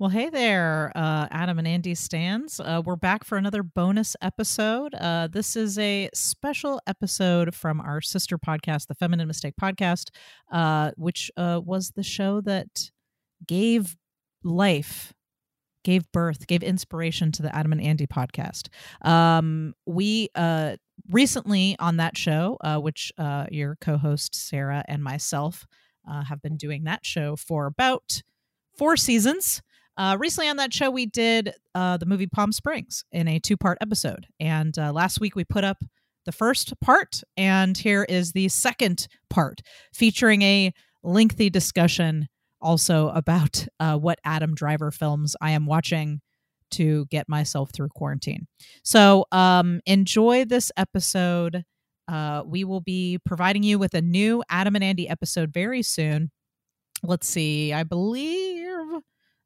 Well, hey there, uh, Adam and Andy Stands. Uh, we're back for another bonus episode. Uh, this is a special episode from our sister podcast, the Feminine Mistake Podcast, uh, which uh, was the show that gave life, gave birth, gave inspiration to the Adam and Andy podcast. Um, we uh, recently on that show, which your co host Sarah and myself have been doing that show for about four seasons. Uh, recently on that show, we did uh, the movie Palm Springs in a two part episode. And uh, last week we put up the first part, and here is the second part featuring a lengthy discussion also about uh, what Adam Driver films I am watching to get myself through quarantine. So um, enjoy this episode. Uh, we will be providing you with a new Adam and Andy episode very soon. Let's see, I believe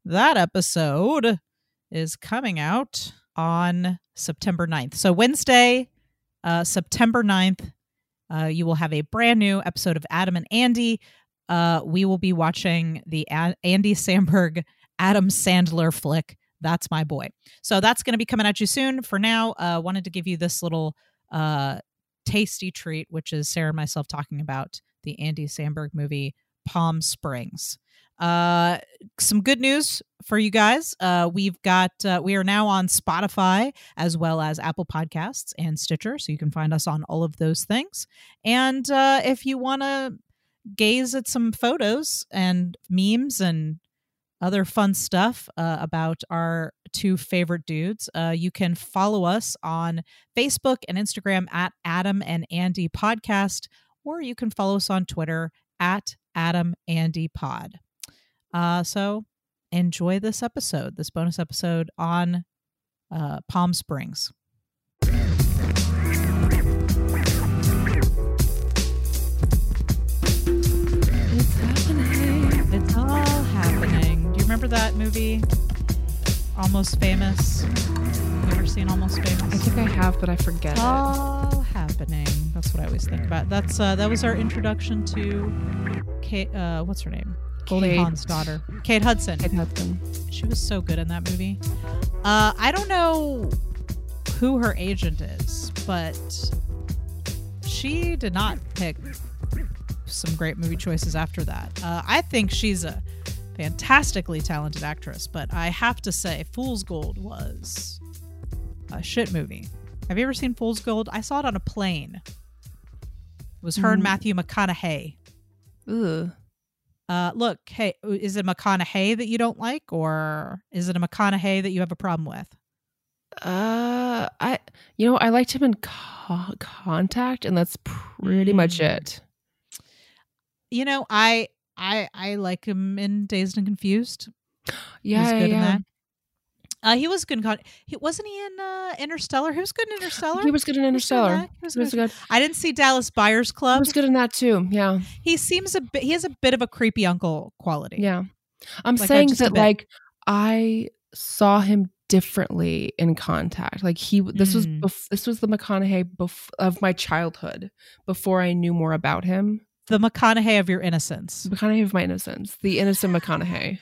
that episode is coming out on September 9th. So, Wednesday, uh, September 9th, uh, you will have a brand new episode of Adam and Andy. Uh, we will be watching the a- Andy Samberg Adam Sandler flick. That's my boy. So that's going to be coming at you soon. For now, uh, wanted to give you this little uh, tasty treat, which is Sarah and myself talking about the Andy Samberg movie Palm Springs. Uh, some good news for you guys. Uh, we've got uh, we are now on Spotify as well as Apple Podcasts and Stitcher, so you can find us on all of those things. And uh, if you want to gaze at some photos and memes and other fun stuff uh, about our two favorite dudes, uh, you can follow us on Facebook and Instagram at Adam and Andy Podcast, or you can follow us on Twitter at Adam Andy Pod. Uh, so enjoy this episode, this bonus episode on uh, Palm Springs. It's happening. It's all happening. Do you remember that movie, Almost Famous? You ever seen Almost Famous? I think I have, but I forget it's all happening. That's what I always think about. That's uh, that was our introduction to Kate. Uh, what's her name? Goldie Kate. Hawn's daughter, Kate Hudson. Kate Hudson. She was so good in that movie. Uh, I don't know who her agent is, but she did not pick some great movie choices after that. Uh, I think she's a fantastically talented actress, but I have to say, Fool's Gold was a shit movie. Have you ever seen Fool's Gold? I saw it on a plane. It was her mm. and Matthew McConaughey. Ugh. Uh, look, hey, is it McConaughey that you don't like, or is it a McConaughey that you have a problem with? Uh, I, you know, I liked him in co- Contact, and that's pretty mm. much it. You know, I, I, I like him in Dazed and Confused. Yeah, He's good yeah. in that. Uh, he was good in con- he wasn't he in uh, Interstellar? He was good in Interstellar. He was good in Interstellar. He was, he was good. I didn't see Dallas Buyers Club. He was good in that too. Yeah. He seems a bit. He has a bit of a creepy uncle quality. Yeah. I'm like, saying that like I saw him differently in Contact. Like he, this mm. was bef- this was the McConaughey bef- of my childhood before I knew more about him. The McConaughey of your innocence. The McConaughey of my innocence. The innocent McConaughey.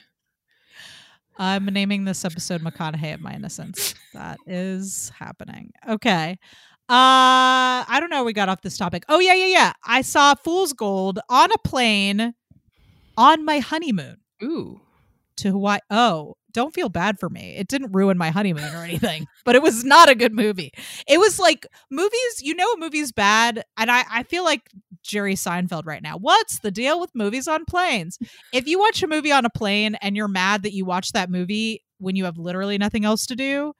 I'm naming this episode McConaughey of My Innocence. That is happening. Okay. Uh I don't know we got off this topic. Oh yeah, yeah, yeah. I saw Fool's Gold on a plane on my honeymoon. Ooh. To Hawaii. Oh, don't feel bad for me. It didn't ruin my honeymoon or anything, but it was not a good movie. It was like movies, you know, a movie's bad. And I, I feel like Jerry Seinfeld right now. What's the deal with movies on planes? If you watch a movie on a plane and you're mad that you watched that movie when you have literally nothing else to do,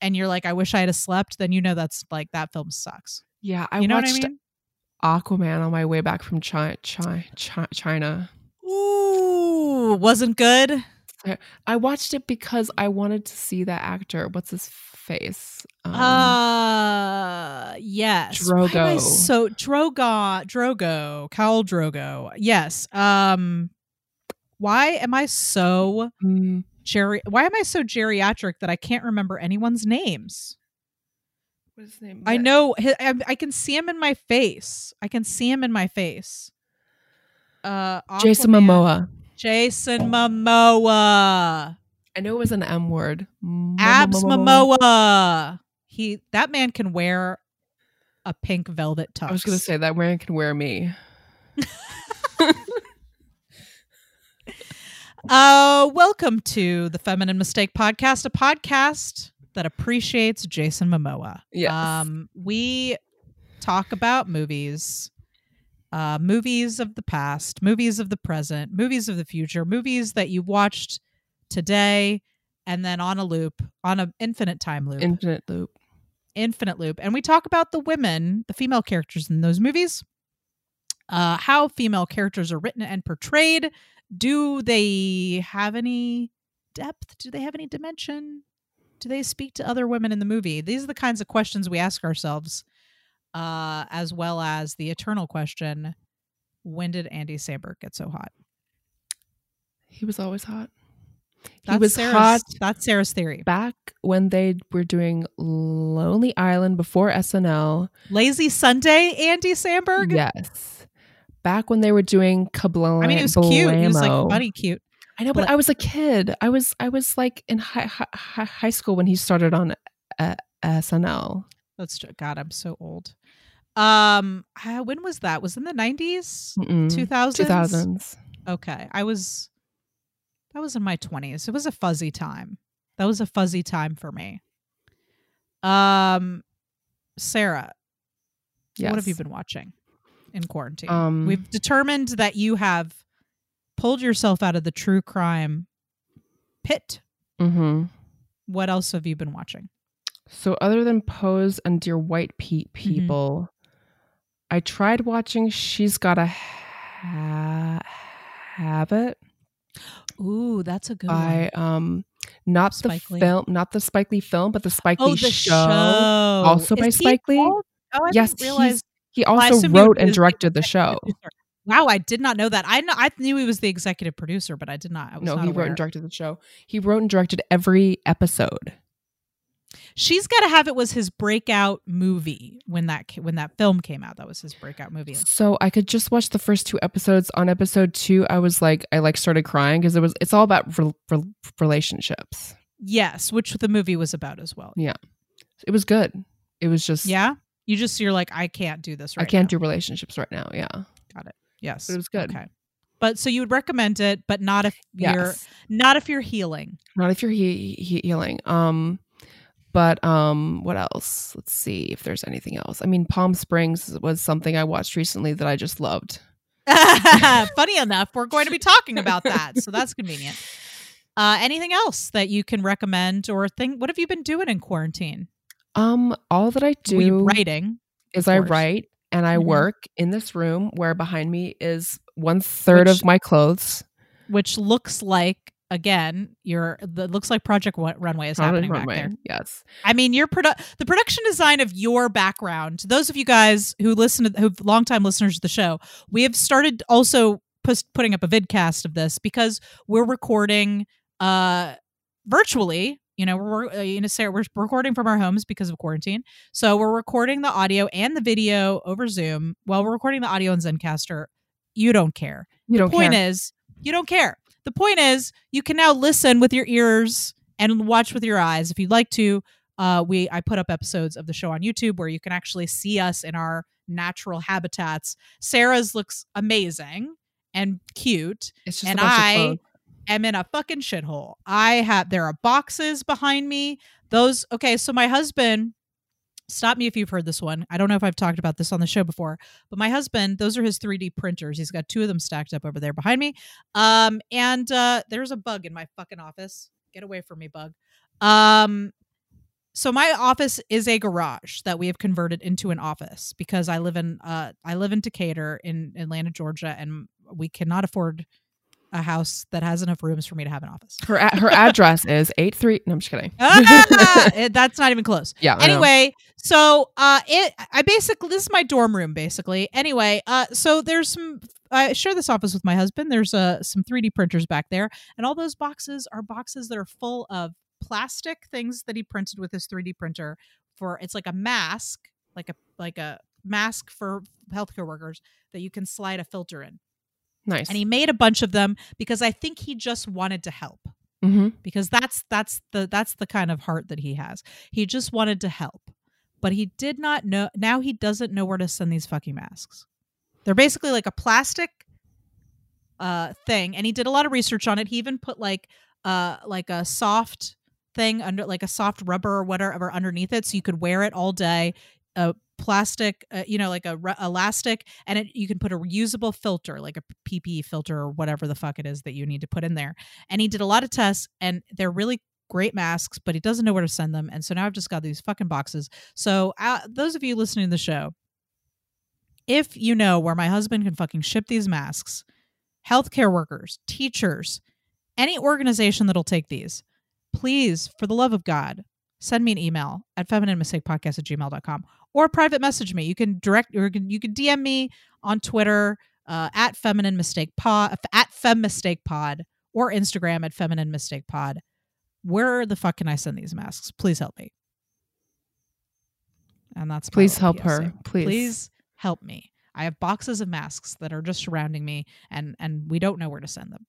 and you're like, I wish I had slept, then you know that's like that film sucks. Yeah, I you know watched I mean? Aquaman on my way back from China. China. Ooh, wasn't good. I watched it because I wanted to see that actor. What's his face? Um, uh yes. Drogo. So Drogo, Drogo, Khal Drogo. Yes. Um why am I so mm. Jerry why am I so geriatric that I can't remember anyone's names? What's his name? I know I, I can see him in my face. I can see him in my face. Uh Aquaman. Jason Momoa. Jason Momoa. I know it was an M word. Abs Momoa. He that man can wear a pink velvet tux. I was gonna say that man can wear me. uh welcome to the Feminine Mistake Podcast, a podcast that appreciates Jason Momoa. Yes. Um we talk about movies uh, movies of the past, movies of the present, movies of the future, movies that you watched today, and then on a loop, on an infinite time loop. Infinite loop. Infinite loop. And we talk about the women, the female characters in those movies, uh, how female characters are written and portrayed. Do they have any depth? Do they have any dimension? Do they speak to other women in the movie? These are the kinds of questions we ask ourselves uh, as well as the eternal question when did Andy Samberg get so hot? He was always hot. That's he was Sarah's, hot. That's Sarah's theory. Back when they were doing Lonely Island before SNL. Lazy Sunday, Andy Samberg? Yes. Back when they were doing Kablam. I mean, it was cute. He was like funny cute. I know, but, but I was a kid. I was I was like in high high, high school when he started on uh, SNL. That's God. I'm so old. Um, when was that? Was in the nineties, two thousands, two thousands. Okay, I was. That was in my twenties. It was a fuzzy time. That was a fuzzy time for me. Um, Sarah, yes. what have you been watching in quarantine? Um, We've determined that you have pulled yourself out of the true crime pit. Mm-hmm. What else have you been watching? So, other than Pose and Dear White Pe- mm-hmm. People, I tried watching She's Gotta ha- Have Ooh, that's a good by, one. um not Spike the Lee. film, not the Spike Lee film, but the Spike oh, Lee the show, show, also Is by Spike Lee. Oh, I yes, he also wrote and directed the show. Producer. Wow, I did not know that. I know I knew he was the executive producer, but I did not. I no, not he aware. wrote and directed the show. He wrote and directed every episode. She's got to have it was his breakout movie when that when that film came out. That was his breakout movie. So I could just watch the first two episodes. On episode two, I was like, I like started crying because it was it's all about re- re- relationships. Yes, which the movie was about as well. Yeah, it was good. It was just yeah. You just you're like I can't do this. right I can't now. do relationships right now. Yeah, got it. Yes, but it was good. Okay, but so you would recommend it, but not if yes. you're not if you're healing. Not if you're he- he- healing. Um, but um, what else? Let's see if there's anything else. I mean, Palm Springs was something I watched recently that I just loved. Funny enough, we're going to be talking about that, so that's convenient. Uh, anything else that you can recommend or think? What have you been doing in quarantine? Um, all that I do writing is I write and I mm-hmm. work in this room where behind me is one third which, of my clothes, which looks like again, your it looks like Project Runway is Project happening Runway, back there. Yes, I mean your produ- the production design of your background. Those of you guys who listen to who long time listeners of the show, we have started also putting up a vidcast of this because we're recording uh virtually you know we're uh, you know Sarah, we're recording from our homes because of quarantine so we're recording the audio and the video over zoom while we're recording the audio in Zencastr you don't care you don't the point care. is you don't care the point is, you can now listen with your ears and watch with your eyes if you'd like to. Uh, we I put up episodes of the show on YouTube where you can actually see us in our natural habitats. Sarah's looks amazing and cute, and I am in a fucking shithole. I have there are boxes behind me. Those okay. So my husband stop me if you've heard this one. I don't know if I've talked about this on the show before, but my husband, those are his 3D printers. He's got two of them stacked up over there behind me. Um, and uh, there's a bug in my fucking office. Get away from me, bug. Um, so my office is a garage that we have converted into an office because I live in uh I live in Decatur in Atlanta, Georgia, and we cannot afford a house that has enough rooms for me to have an office. Her her address is eight three. No, I'm just kidding. ah, that's not even close. Yeah. Anyway, so uh, it I basically this is my dorm room basically. Anyway, uh, so there's some. I share this office with my husband. There's uh some 3D printers back there, and all those boxes are boxes that are full of plastic things that he printed with his 3D printer. For it's like a mask, like a like a mask for healthcare workers that you can slide a filter in. Nice. And he made a bunch of them because I think he just wanted to help. mm-hmm. because that's that's the that's the kind of heart that he has. He just wanted to help, but he did not know. Now he doesn't know where to send these fucking masks. They're basically like a plastic uh thing, and he did a lot of research on it. He even put like uh like a soft thing under like a soft rubber or whatever underneath it so you could wear it all day a plastic uh, you know like a re- elastic and it, you can put a reusable filter like a ppe filter or whatever the fuck it is that you need to put in there. And he did a lot of tests and they're really great masks but he doesn't know where to send them and so now i've just got these fucking boxes. So uh, those of you listening to the show if you know where my husband can fucking ship these masks healthcare workers teachers any organization that'll take these please for the love of god send me an email at femininemistakepodcast at gmail.com or private message me. You can direct or you can, you can DM me on Twitter uh, at feminine mistake pod at fem mistake pod or Instagram at feminine mistake pod. Where the fuck can I send these masks? Please help me. And that's please help PSA. her. Please. Please help me. I have boxes of masks that are just surrounding me and and we don't know where to send them.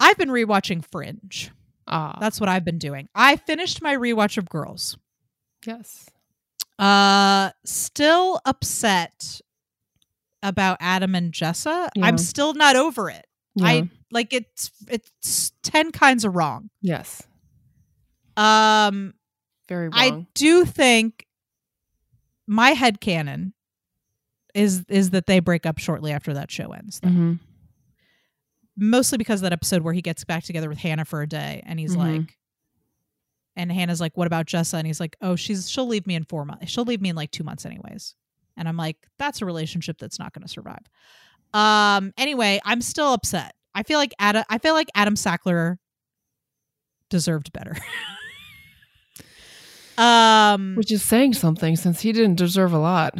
I've been rewatching Fringe. Ah. That's what I've been doing. I finished my rewatch of Girls. Yes. Uh still upset about Adam and Jessa. Yeah. I'm still not over it. Yeah. I like it's it's 10 kinds of wrong. Yes. Um very wrong. I do think my head canon is is that they break up shortly after that show ends. Mm-hmm mostly because of that episode where he gets back together with Hannah for a day and he's mm-hmm. like and Hannah's like, What about Jessa? And he's like, Oh, she's she'll leave me in four months. She'll leave me in like two months anyways. And I'm like, that's a relationship that's not gonna survive. Um anyway, I'm still upset. I feel like Adam I feel like Adam Sackler deserved better. um Which is saying something since he didn't deserve a lot.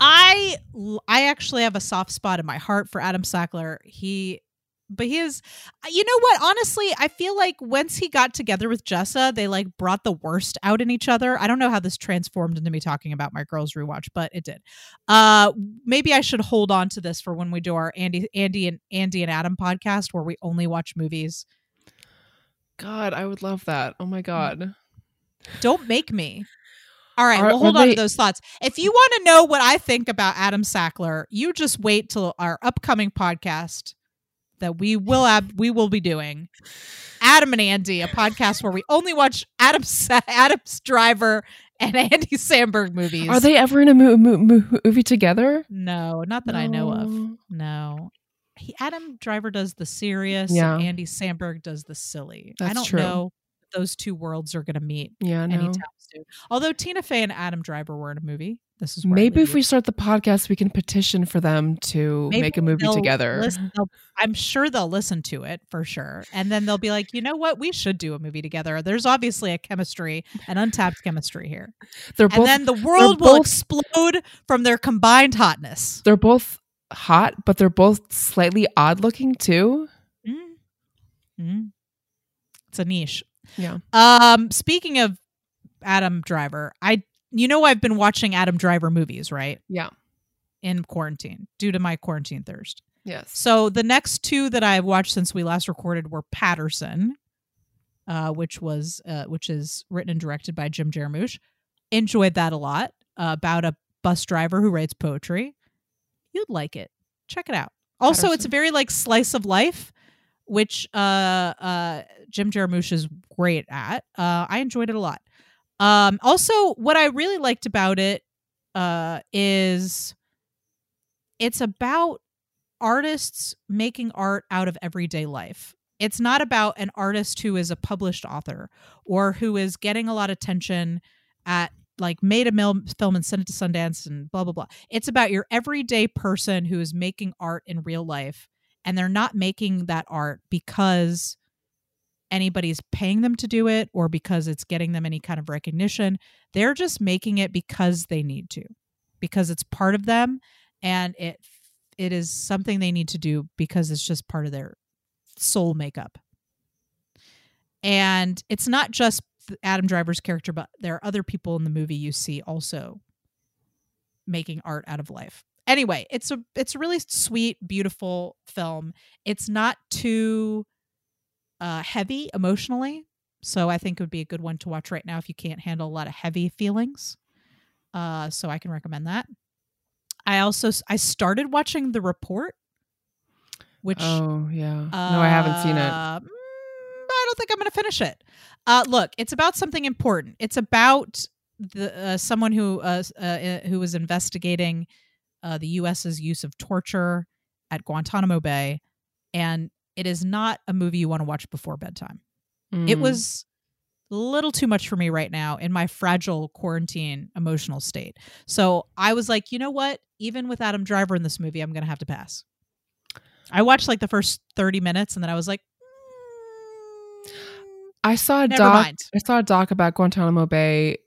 I I actually have a soft spot in my heart for Adam Sackler. He but he is you know what? Honestly i feel like once he got together with jessa they like brought the worst out in each other. I don't know how this transformed into me talking about my girls rewatch but it did. Uh maybe i should hold on to this for when we do our andy andy and andy and adam podcast where we only watch movies. God i would love that. Oh my mm. god. Don't make me. All right, well, hold on to those thoughts. If you want to know what I think about Adam Sackler, you just wait till our upcoming podcast that we will ab- we will be doing Adam and Andy, a podcast where we only watch Adam Sa- Adam's Driver and Andy Samberg movies. Are they ever in a mo- mo- movie together? No, not that no. I know of. No. He, Adam Driver does the serious, yeah. Andy Samberg does the silly. That's I don't true. know those two worlds are going to meet yeah, no. anytime soon. Although Tina Fey and Adam Driver were in a movie. This is maybe if we start the podcast, we can petition for them to maybe make a movie together. Listen, I'm sure they'll listen to it for sure, and then they'll be like, you know what, we should do a movie together. There's obviously a chemistry, an untapped chemistry here. They're both, and then the world will both, explode from their combined hotness. They're both hot, but they're both slightly odd looking too. Mm. Mm. It's a niche. Yeah. Um. Speaking of Adam Driver, I you know I've been watching Adam Driver movies, right? Yeah. In quarantine, due to my quarantine thirst. Yes. So the next two that I've watched since we last recorded were Paterson, uh, which was uh, which is written and directed by Jim Jarmusch. Enjoyed that a lot. Uh, about a bus driver who writes poetry. You'd like it. Check it out. Also, Paterson. it's a very like slice of life which uh, uh, Jim Jarmusch is great at. Uh, I enjoyed it a lot. Um, also, what I really liked about it uh, is it's about artists making art out of everyday life. It's not about an artist who is a published author or who is getting a lot of attention at like made a mil- film and sent it to Sundance and blah blah blah. It's about your everyday person who is making art in real life and they're not making that art because anybody's paying them to do it or because it's getting them any kind of recognition. They're just making it because they need to, because it's part of them and it it is something they need to do because it's just part of their soul makeup. And it's not just Adam Driver's character, but there are other people in the movie you see also making art out of life anyway, it's a it's a really sweet, beautiful film. It's not too uh, heavy emotionally. So I think it would be a good one to watch right now if you can't handle a lot of heavy feelings. Uh, so I can recommend that. I also I started watching The Report, which oh yeah, uh, no, I haven't seen it. Mm, I don't think I'm going to finish it. Uh, look, it's about something important. It's about the uh, someone who uh, uh, who was investigating uh, the U.S.'s use of torture at Guantanamo Bay, and it is not a movie you want to watch before bedtime. Mm. It was a little too much for me right now in my fragile quarantine emotional state. So I was like, you know what? Even with Adam Driver in this movie, I'm going to have to pass. I watched like the first 30 minutes and then I was like, mm, I saw a doc. Mind. I saw a doc about Guantanamo Bay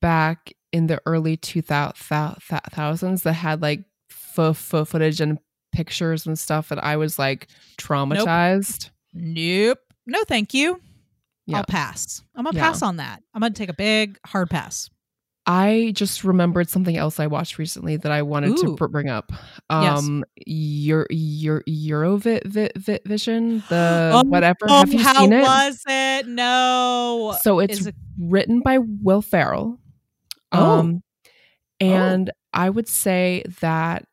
back in the early 2000s that had like f- f- footage and pictures and stuff, and I was like traumatized. Nope. nope. No, thank you. Yeah. I'll pass. I'm gonna yeah. pass on that. I'm gonna take a big hard pass. I just remembered something else I watched recently that I wanted Ooh. to bring up. Um, yes. your your Eurovision, the oh, whatever. Have you how seen it? was it? No. So it's it- written by Will Ferrell. Oh. Um, and oh. I would say that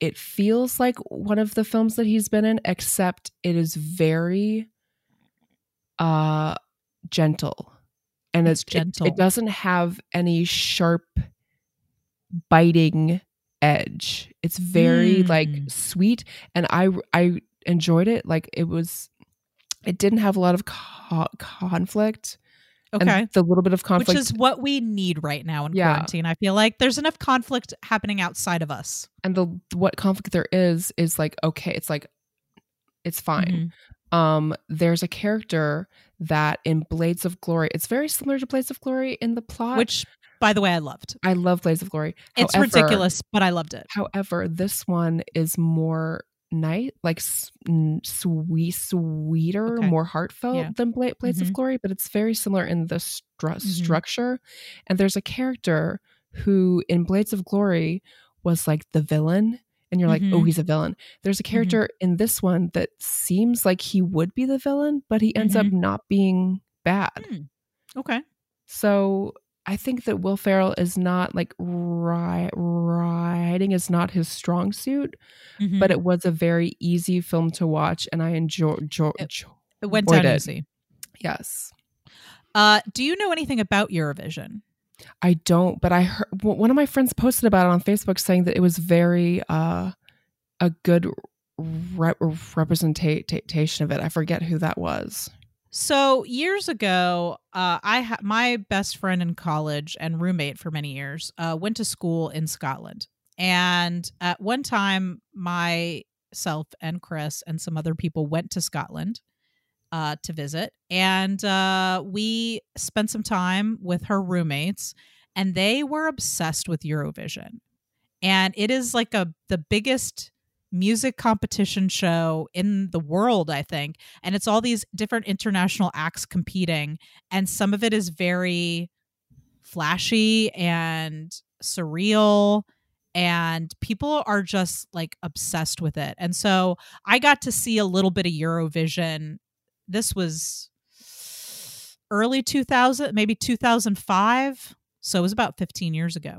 it feels like one of the films that he's been in, except it is very uh gentle. And it's, it's gentle. It, it doesn't have any sharp biting edge. It's very mm. like sweet and I I enjoyed it. Like it was it didn't have a lot of co- conflict Okay. the little bit of conflict. Which is what we need right now in yeah. quarantine. I feel like there's enough conflict happening outside of us. And the what conflict there is is like okay, it's like it's fine. Mm-hmm. Um there's a character that in Blades of Glory, it's very similar to Blades of Glory in the plot. Which by the way, I loved. I love Blades of Glory. It's however, ridiculous, but I loved it. However, this one is more night, like sweet, sweeter, okay. more heartfelt yeah. than Bla- Blades mm-hmm. of Glory, but it's very similar in the stru- mm-hmm. structure. And there's a character who in Blades of Glory was like the villain. And you're like, oh, mm-hmm. he's a villain. There's a mm-hmm. character in this one that seems like he would be the villain, but he ends up mm-hmm. not being bad. Mm. Okay. So I think that Will Ferrell is not like ri- writing is not his strong suit, mm-hmm. but it was a very easy film to watch, and I enjoyed. enjoy, it, it went down it. easy. Yes. Uh, do you know anything about Eurovision? I don't, but I heard one of my friends posted about it on Facebook, saying that it was very uh, a good re- representation of it. I forget who that was. So years ago, uh, I ha- my best friend in college and roommate for many years uh, went to school in Scotland, and at one time, myself and Chris and some other people went to Scotland uh, to visit, and uh, we spent some time with her roommates, and they were obsessed with Eurovision, and it is like a the biggest music competition show in the world, I think. And it's all these different international acts competing. And some of it is very flashy and surreal. And people are just like obsessed with it. And so I got to see a little bit of Eurovision. This was early 2000, maybe 2005. So it was about 15 years ago.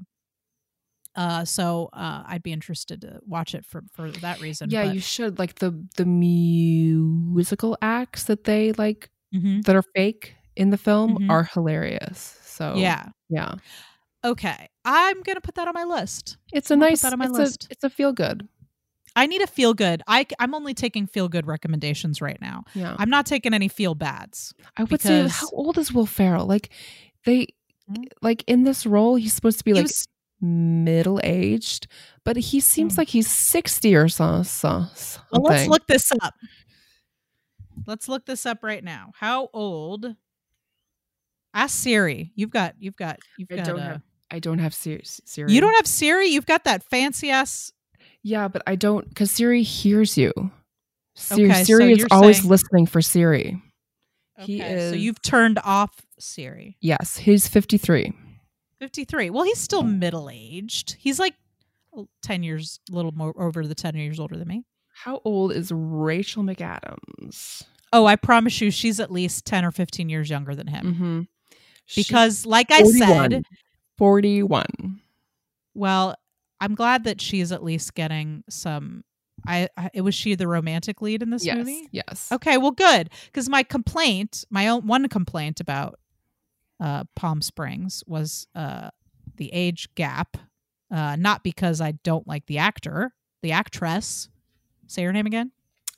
Uh, so uh, I'd be interested to watch it for for that reason. Yeah, but. you should like the the musical acts that they like mm-hmm. that are fake in the film mm-hmm. are hilarious. So yeah, yeah. Okay, I'm gonna put that on my list. It's a nice. On my it's list. A, it's a feel good. I need a feel good. I I'm only taking feel good recommendations right now. Yeah, I'm not taking any feel bads. I would say, how old is Will Ferrell? Like, they mm-hmm. like in this role, he's supposed to be like middle aged, but he seems hmm. like he's 60 or so. so well, let's look this up. Let's look this up right now. How old? Ask Siri. You've got, you've got, you've I got. Don't a, have, I don't have Siri, Siri. You don't have Siri? You've got that fancy ass. Yeah, but I don't, because Siri hears you. Siri, okay, Siri so is always saying, listening for Siri. Okay, he is, so you've turned off Siri. Yes, he's 53. 53. Well, he's still middle aged. He's like 10 years, a little more over the 10 years older than me. How old is Rachel McAdams? Oh, I promise you, she's at least 10 or 15 years younger than him. Mm-hmm. Because, like I 41. said, 41. Well, I'm glad that she's at least getting some. I, I it was she the romantic lead in this yes, movie. Yes. Okay. Well, good. Because my complaint, my own one complaint about uh, Palm Springs was uh, the age gap. Uh, not because I don't like the actor, the actress. Say her name again.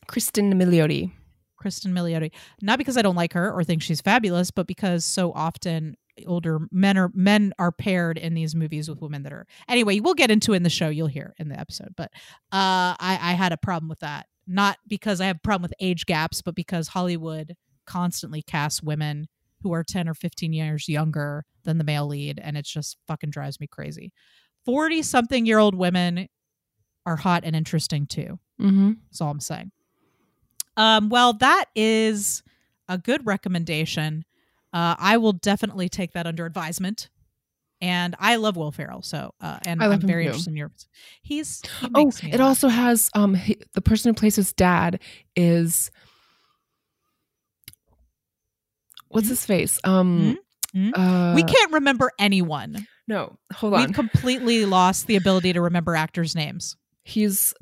Kristen Milioti. Kristen Milioti. Not because I don't like her or think she's fabulous, but because so often older men are men are paired in these movies with women that are anyway we'll get into in the show you'll hear in the episode but uh i i had a problem with that not because i have a problem with age gaps but because hollywood constantly casts women who are 10 or 15 years younger than the male lead and it just fucking drives me crazy 40 something year old women are hot and interesting too mm-hmm. that's all i'm saying um, well, that is a good recommendation. Uh, I will definitely take that under advisement. And I love Will Ferrell, so uh, and I'm very interested in yours. He's he oh, it laugh. also has um he, the person who plays his dad is what's his face um mm-hmm. uh, we can't remember anyone. No, hold on. We've completely lost the ability to remember actors' names. He's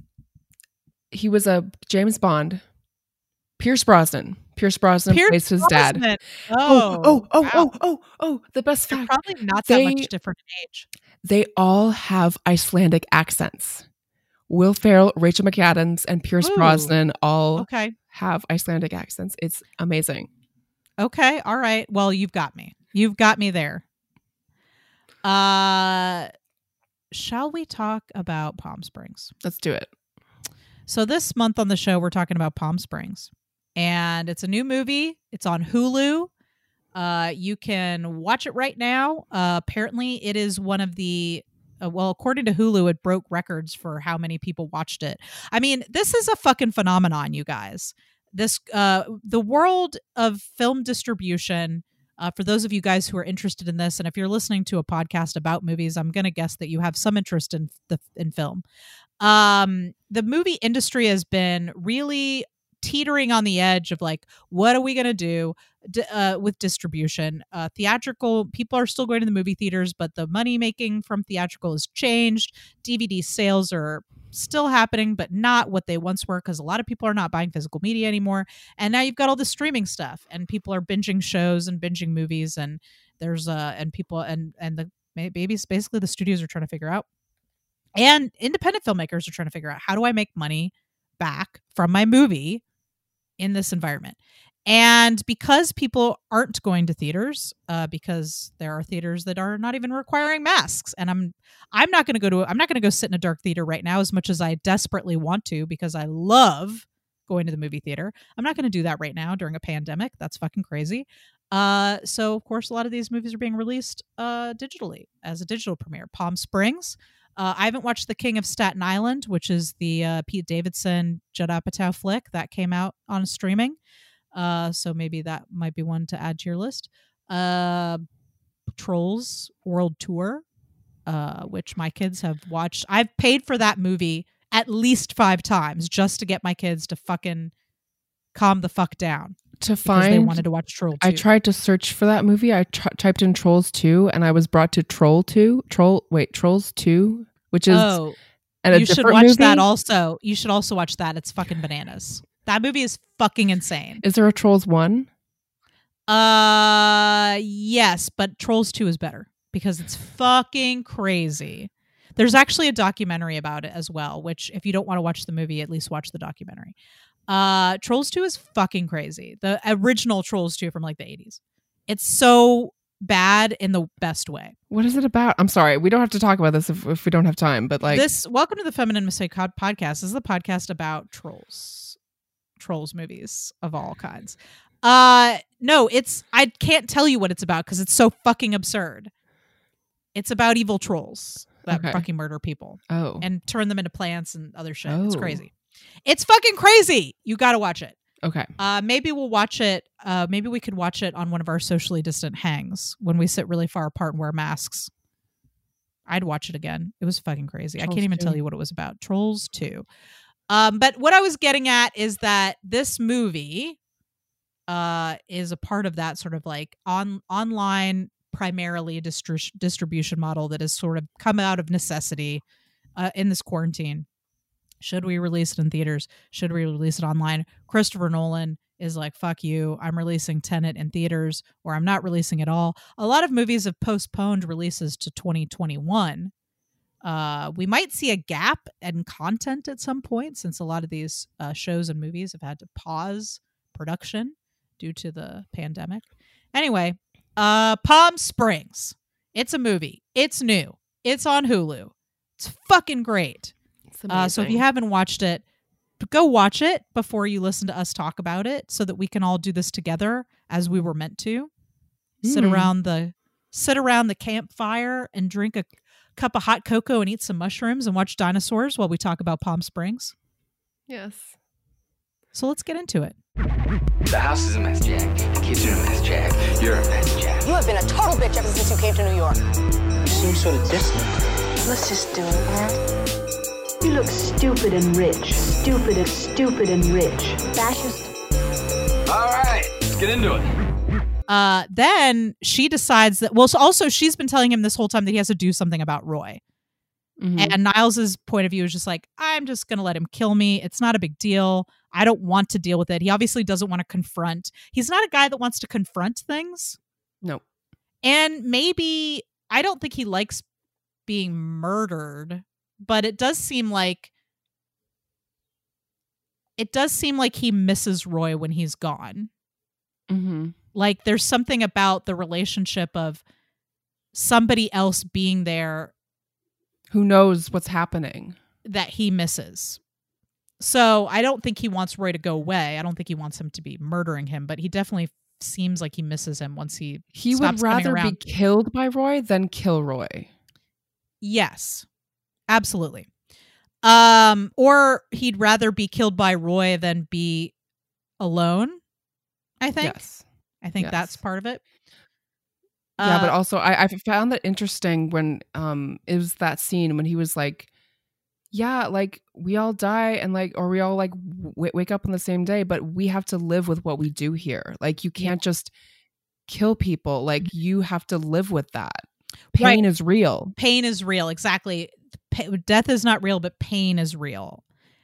he was a James Bond Pierce Brosnan. Pierce Brosnan Pierce plays his Brosnan. dad. Oh, oh, oh, oh, wow. oh, oh, oh, the best They're fact. Probably not they, that much different in age. They all have Icelandic accents. Will Ferrell, Rachel McAdams, and Pierce Ooh. Brosnan all okay. have Icelandic accents. It's amazing. Okay, all right. Well, you've got me. You've got me there. Uh shall we talk about Palm Springs? Let's do it. So this month on the show we're talking about Palm Springs and it's a new movie. It's on Hulu. Uh, you can watch it right now. Uh, apparently, it is one of the uh, well, according to Hulu, it broke records for how many people watched it. I mean, this is a fucking phenomenon, you guys. This uh, the world of film distribution. Uh, for those of you guys who are interested in this, and if you're listening to a podcast about movies, I'm going to guess that you have some interest in the in film. Um, the movie industry has been really teetering on the edge of like, what are we going to do uh, with distribution? Uh, theatrical, people are still going to the movie theaters, but the money making from theatrical has changed. DVD sales are still happening, but not what they once were because a lot of people are not buying physical media anymore. And now you've got all the streaming stuff, and people are binging shows and binging movies, and there's uh and people and and the babies basically the studios are trying to figure out and independent filmmakers are trying to figure out how do I make money back from my movie in this environment. And because people aren't going to theaters, uh, because there are theaters that are not even requiring masks, and I'm I'm not going to go to I'm not going to go sit in a dark theater right now as much as I desperately want to because I love going to the movie theater. I'm not going to do that right now during a pandemic. That's fucking crazy. Uh, so of course, a lot of these movies are being released uh, digitally as a digital premiere. Palm Springs uh, I haven't watched The King of Staten Island, which is the uh, Pete Davidson Judd Apatow flick that came out on streaming. Uh, so maybe that might be one to add to your list. Uh, Trolls World Tour, uh, which my kids have watched. I've paid for that movie at least five times just to get my kids to fucking calm the fuck down to find they wanted to watch Troll 2. I tried to search for that movie. I tr- typed in Trolls 2 and I was brought to Troll 2. Troll wait, Trolls 2, which is Oh. you should watch movie? that also. You should also watch that. It's fucking bananas. That movie is fucking insane. Is there a Trolls 1? Uh yes, but Trolls 2 is better because it's fucking crazy. There's actually a documentary about it as well, which if you don't want to watch the movie, at least watch the documentary. Uh Trolls 2 is fucking crazy. The original Trolls 2 from like the 80s. It's so bad in the best way. What is it about? I'm sorry, we don't have to talk about this if, if we don't have time, but like This welcome to the Feminine Mistake podcast. This is the podcast about trolls. Trolls movies of all kinds. Uh no, it's I can't tell you what it's about because it's so fucking absurd. It's about evil trolls that okay. fucking murder people. Oh. And turn them into plants and other shit. Oh. It's crazy. It's fucking crazy. You got to watch it. Okay. Uh, maybe we'll watch it. Uh, maybe we could watch it on one of our socially distant hangs when we sit really far apart and wear masks. I'd watch it again. It was fucking crazy. Trolls I can't even 2. tell you what it was about. Trolls 2. Um, but what I was getting at is that this movie uh, is a part of that sort of like on online primarily distri- distribution model that has sort of come out of necessity uh, in this quarantine. Should we release it in theaters? Should we release it online? Christopher Nolan is like, fuck you. I'm releasing Tenet in theaters or I'm not releasing at all. A lot of movies have postponed releases to 2021. Uh, we might see a gap in content at some point since a lot of these uh, shows and movies have had to pause production due to the pandemic. Anyway, uh, Palm Springs. It's a movie. It's new. It's on Hulu. It's fucking great. It's uh, so if you haven't watched it, go watch it before you listen to us talk about it so that we can all do this together as we were meant to. Mm. Sit hmm. around the sit around the campfire and drink a cup of hot cocoa and eat some mushrooms and watch dinosaurs while we talk about Palm Springs. Yes. So let's get into it. The house is a mess, Jack. The kids are a mess, Jack. You're a mess, Jack. You have been a total bitch ever since you came to New York. You seem sort of distant. Let's just do it, man. You look stupid and rich. Stupid and stupid and rich. Fascist. All right, let's get into it. Uh, then she decides that. Well, so also she's been telling him this whole time that he has to do something about Roy. Mm-hmm. And Niles's point of view is just like, I'm just gonna let him kill me. It's not a big deal. I don't want to deal with it. He obviously doesn't want to confront. He's not a guy that wants to confront things. No. And maybe I don't think he likes being murdered but it does seem like it does seem like he misses Roy when he's gone. Mm-hmm. Like there's something about the relationship of somebody else being there who knows what's happening that he misses. So I don't think he wants Roy to go away. I don't think he wants him to be murdering him, but he definitely seems like he misses him once he he would rather be killed by Roy than kill Roy. Yes. Absolutely. Um, or he'd rather be killed by Roy than be alone. I think. Yes. I think yes. that's part of it. Yeah, uh, but also I, I found that interesting when um it was that scene when he was like, yeah, like we all die and like or we all like w- wake up on the same day, but we have to live with what we do here. Like you can't yeah. just kill people. Like mm-hmm. you have to live with that. Pain right. is real. Pain is real. Exactly death is not real, but pain is real.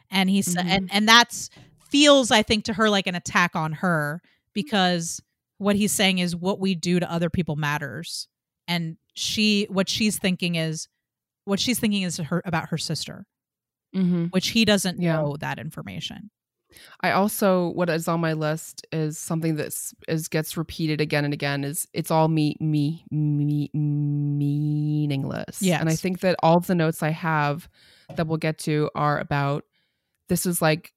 And he's mm-hmm. and and that's feels I think to her like an attack on her because what he's saying is what we do to other people matters. And she what she's thinking is what she's thinking is her about her sister. Mm-hmm. Which he doesn't yeah. know that information. I also what is on my list is something that is gets repeated again and again is it's all me me me meaningless. Yeah, and I think that all the notes I have that we'll get to are about this is like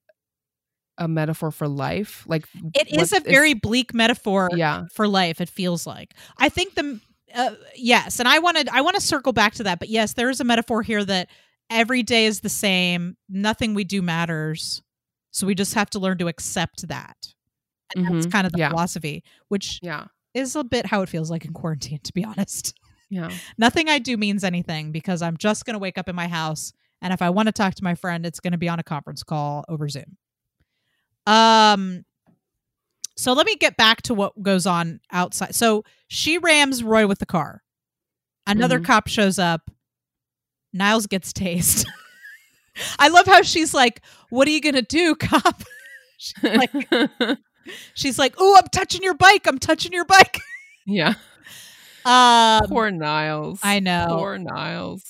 a metaphor for life. Like it is a very bleak metaphor. Yeah. for life. It feels like I think the uh, yes, and I wanted I want to circle back to that, but yes, there is a metaphor here that every day is the same. Nothing we do matters so we just have to learn to accept that. And mm-hmm. that's kind of the yeah. philosophy, which yeah. is a bit how it feels like in quarantine, to be honest. Yeah. Nothing I do means anything because I'm just going to wake up in my house. And if I want to talk to my friend, it's going to be on a conference call over Zoom. Um, so let me get back to what goes on outside. So she rams Roy with the car. Another mm-hmm. cop shows up. Niles gets tased. I love how she's like, "What are you gonna do, cop?" she's like, she's like, "Oh, I'm touching your bike. I'm touching your bike." Yeah. Um, Poor Niles. I know. Poor Niles.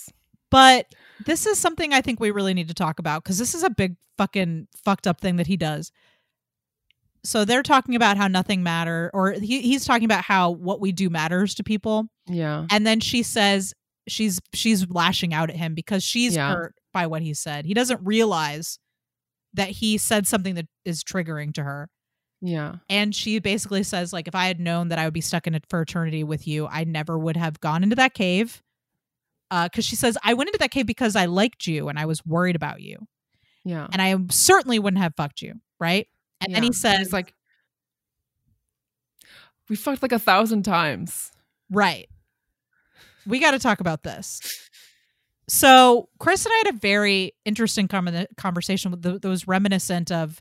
But this is something I think we really need to talk about because this is a big fucking fucked up thing that he does. So they're talking about how nothing matter, or he, he's talking about how what we do matters to people. Yeah. And then she says she's she's lashing out at him because she's yeah. hurt by what he said. He doesn't realize that he said something that is triggering to her. Yeah. And she basically says like if I had known that I would be stuck in it for eternity with you, I never would have gone into that cave. Uh cuz she says I went into that cave because I liked you and I was worried about you. Yeah. And I certainly wouldn't have fucked you, right? And yeah. then he says like we fucked like a thousand times. Right. We got to talk about this. So Chris and I had a very interesting conversation that was reminiscent of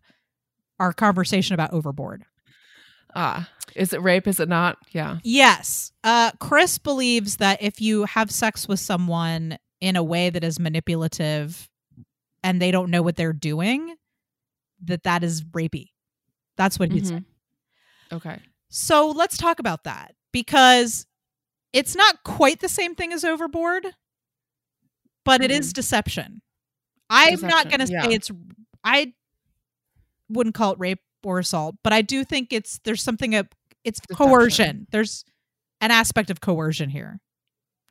our conversation about Overboard. Ah, is it rape? Is it not? Yeah. Yes. Uh, Chris believes that if you have sex with someone in a way that is manipulative and they don't know what they're doing, that that is rapey. That's what he's Mhm. saying. Okay. So let's talk about that because it's not quite the same thing as overboard, but it is mm-hmm. deception. I'm not going to say yeah. it's, I wouldn't call it rape or assault, but I do think it's, there's something, of, it's Deception. coercion. There's an aspect of coercion here.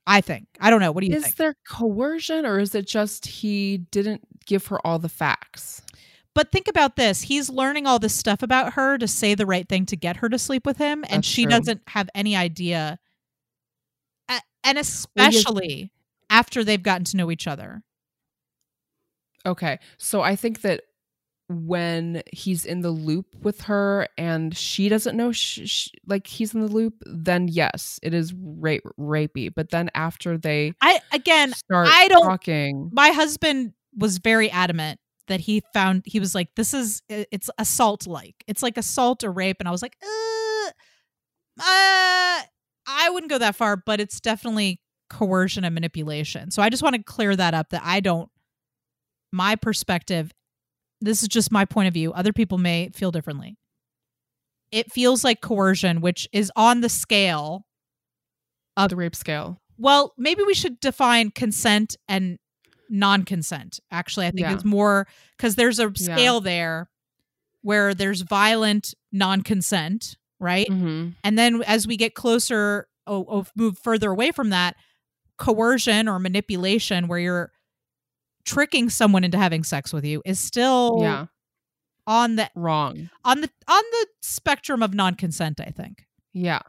I think. I don't know. What do you Is think? Is there coercion or is it just he didn't give her all the facts? But think about this. He's learning all this stuff about her to say the right thing to get her to sleep with him, and That's she true. doesn't have any idea. And especially after they've gotten to know each other. Okay. So I think that when he's in the loop with her and she doesn't know sh- sh- like he's in the loop, then yes, it is rape rapey. But then after they I again, start I don't- talking, my husband was very adamant that he found he was like, "This is it's assault like. It's like assault or rape," and I was like, uh, uh, I wouldn't go that far, but it's definitely coercion and manipulation. So I just want to clear that up. That I don't. My perspective. This is just my point of view. Other people may feel differently. It feels like coercion, which is on the scale of the rape scale. well, maybe we should define consent and non-consent. Actually, I think Yeah. it's more because there's a Yeah. scale there where there's violent non-consent, right? Mm-hmm. And then as we get closer, oh, oh, move further away from that, coercion or manipulation, where you're tricking someone into having sex with you, is still Yeah, on the wrong. on the on the spectrum of non-consent. I think. Yeah.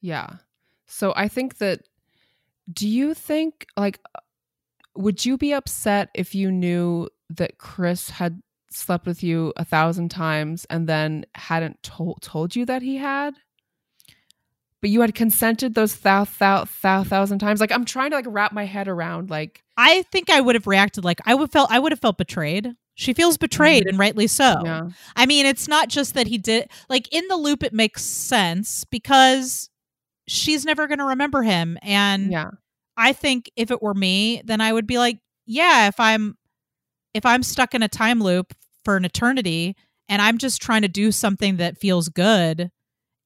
Yeah. So I think that do you think like would you be upset if you knew that Chris had slept with you a thousand times and then hadn't told told you that he had? But you had consented those thou, thou, thou, thousand times. Like I'm trying to like wrap my head around like I think I would have reacted like I would felt I would have felt betrayed. She feels betrayed, and mm-hmm. rightly so. yeah. I mean, it's not just that he did like in the loop it makes sense because she's never going to remember him and Yeah. I think if it were me, then I would be like, yeah, if I'm if I'm stuck in a time loop for an eternity and I'm just trying to do something that feels good.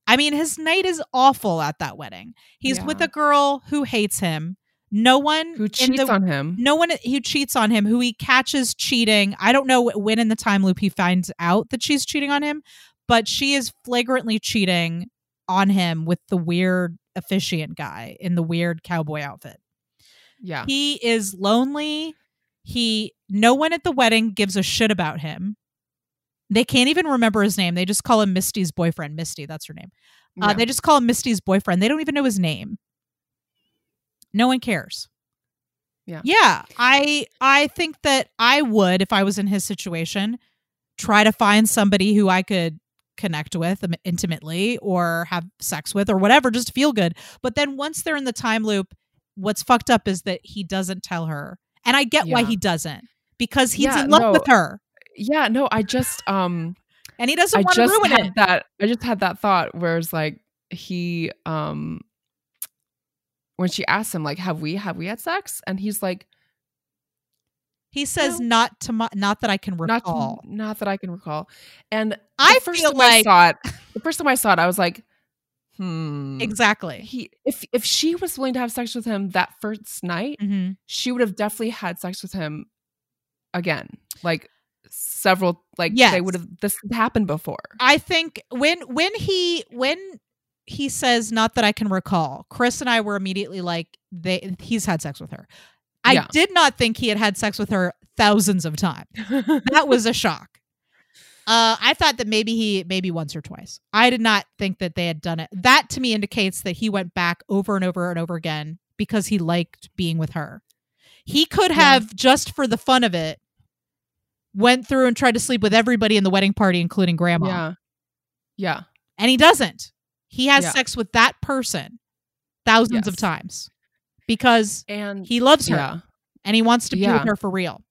I mean, his night is awful at that wedding. He's with a girl who hates him. No one Who cheats the- on him? no one who cheats on him, who he catches cheating. I don't know when in the time loop he finds out that she's cheating on him, but she is flagrantly cheating on him with the weird officiant guy in the weird cowboy outfit. Yeah. He is lonely. He no one at the wedding gives a shit about him. They can't even remember his name. They just call him Misty's boyfriend. Misty, that's her name. Uh, Yeah. They just call him Misty's boyfriend. They don't even know his name. No one cares. Yeah. Yeah. I I think that I would, if I was in his situation, try to find somebody who I could connect with intimately or have sex with or whatever, just to feel good. But then once they're in the time loop, what's fucked up is that he doesn't tell her. And I get why he doesn't. Because he's Yeah, in love no, with her. Yeah, no, I just um And he doesn't I want to ruin had it. that. I just had that thought where it's like he um when she asked him like, "Have we have we had sex?" and he's like, He says No. not to my, not that I can "Not recall. not that I can recall." And I first feel time I saw it, the first time I saw it, I was like, "Hmm." exactly. He if if she was willing to have sex with him that first night, hmm she would have definitely had sex with him again, like several. Like Yes. they would have. This happened before. I think when when he when he says not that I can recall, Chris and I were immediately like they he's had sex with her. I Yeah. did not think he had had sex with her thousands of times. That was a shock. Uh, I thought that maybe he maybe once or twice. I did not think that they had done it. That to me indicates that he went back over and over and over again because he liked being with her. He could Yeah. have just for the fun of it went through and tried to sleep with everybody in the wedding party including grandma. yeah, yeah. And he doesn't. He has Yeah. sex with that person thousands of times because And he loves her yeah, and he wants to be Yeah. with her for real.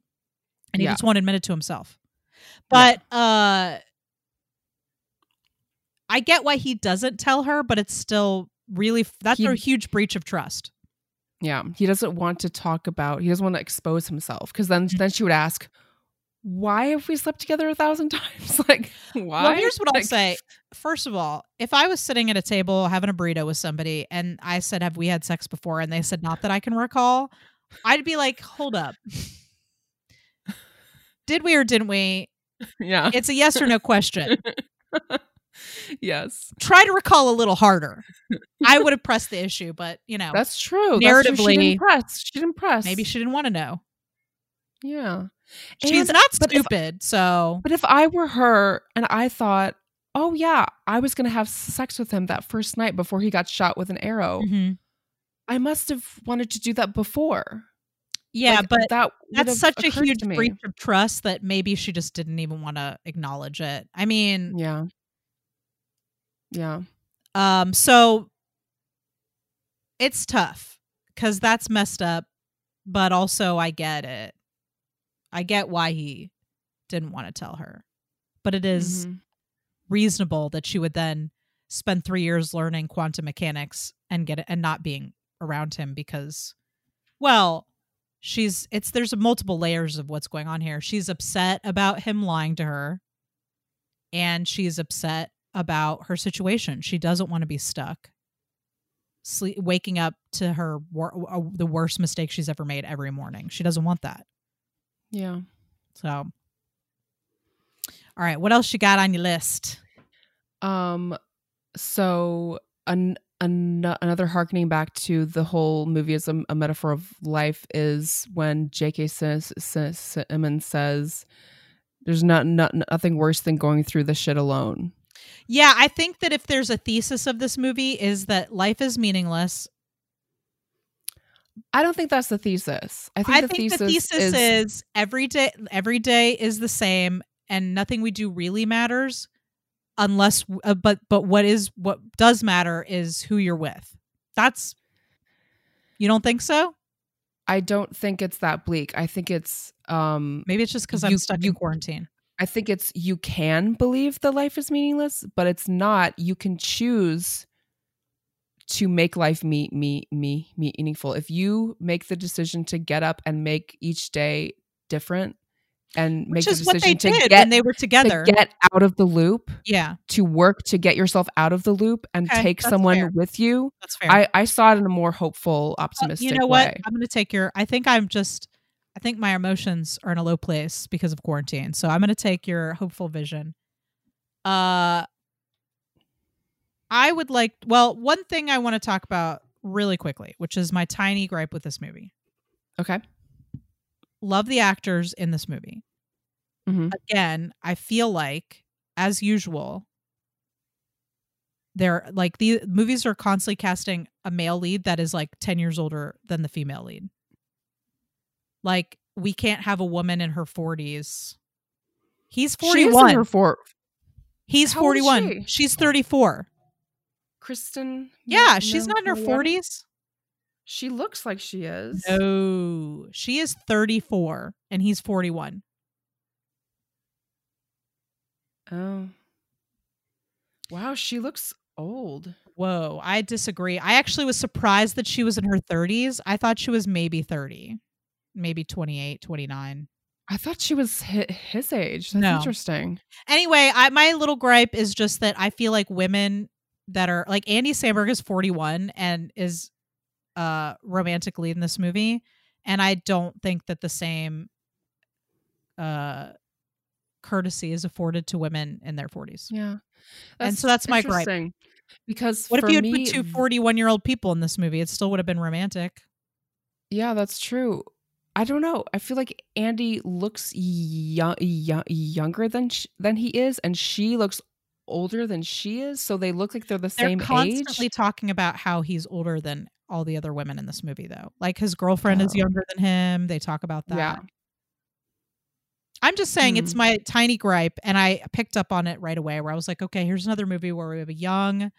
And he just won't admit it to himself. But uh I get why he doesn't tell her, but it's still really that's He- a huge breach of trust. Yeah, he doesn't want to talk about. He doesn't want to expose himself because then Mm-hmm. then she would ask, "Why have we slept together a thousand times? like, why?" Well, here's what I'll Like, say. First of all, if I was sitting at a table having a burrito with somebody and I said, Have we had sex before? And they said, Not that I can recall, I'd be like, Hold up. Did we or didn't we? Yeah. It's a yes or no question. yes, Try to recall a little harder. I would have pressed the issue, but you know, that's true. That's true. She Narratively- didn't press. She didn't press. maybe she didn't want to know. Yeah. She's And- not but if- stupid, so But if I were her and I thought, oh yeah, I was gonna have sex with him that first night before he got shot with an arrow, Mhm. I must have wanted to do that before. yeah, Like, but that that's such a huge breach of trust that maybe she just didn't even want to acknowledge it. I mean, Yeah. Yeah. Um, so it's tough because that's messed up, but also I get it. I get why he didn't want to tell her, but it is Mhm. reasonable that she would then spend three years learning quantum mechanics and get it and not being around him because, well, she's it's there's multiple layers of what's going on here. She's upset about him lying to her, and she's upset about her situation. She doesn't want to be stuck. Sleep, waking up to her wor- uh, the worst mistake she's ever made every morning. She doesn't want that. Yeah. So, all right, what else you got on your list? Um so an, an another harkening back to the whole movie as a, a metaphor of life is when J.K. Sim- Sim- Simmons says there's not, not nothing worse than going through the shit alone. Yeah, I think that if there's a thesis of this movie is that life is meaningless. I don't think that's the thesis. I think, I the, think thesis the thesis is, every day every day is the same and nothing we do really matters unless uh, but but what is what does matter is who you're with. That's You don't think so? I don't think it's that bleak. I think it's um Maybe it's just cuz I'm You- stuck you- in quarantine. I think it's you can believe the life is meaningless, but it's not. You can choose to make life me me me me meaningful. If you make the decision to get up and make each day different and make Which the is what decision they to did get when they were together. to get out of the loop, yeah, to work to get yourself out of the loop and Okay, take someone fair. with you. that's fair. I I saw it in a more hopeful, optimistic you know what? I'm going to take your. I think I'm just. I think my emotions are in a low place because of quarantine. So I'm going to take your hopeful vision. Uh, I would like. Well, one thing I want to talk about really quickly, which is my tiny gripe with this movie. Okay. Love the actors in this movie. Mhm. Again, I feel like, as usual, they're like the movies are constantly casting a male lead that is like 10 years older than the female lead. Like, we can't have a woman in her 40s. He's She is in 41. her for He's How 41. she? She's 34. Kristen. Yeah, she's no- not in her 40s. She looks like she is. No, she is 34 and he's 41. Oh. Wow, she looks old. Whoa, I disagree. I actually was surprised that she was in her 30s. I thought she was maybe 30, maybe 28, 29. I thought she was his age. That's No. interesting. Anyway, I, my little gripe is just that I feel like women that are like Andy Samberg is 41 and is uh romantic lead in this movie and I don't think that the same uh courtesy is afforded to women in their 40s. Yeah. And so that's my gripe. Because What if you had me, put two 41 year old people in this movie? It still would have been romantic. Yeah, that's true. I don't know. I feel like Andy looks young, younger than sh- than he is, and she looks older than she is. So they look like they're the They're same constantly age. talking about how he's older than all the other women in this movie, though. Like his girlfriend is Oh. younger than him. They talk about that. Yeah. I'm just saying it's Hmm. my tiny gripe, and I picked up on it right away. Where I was like, okay, here's another movie where we have a young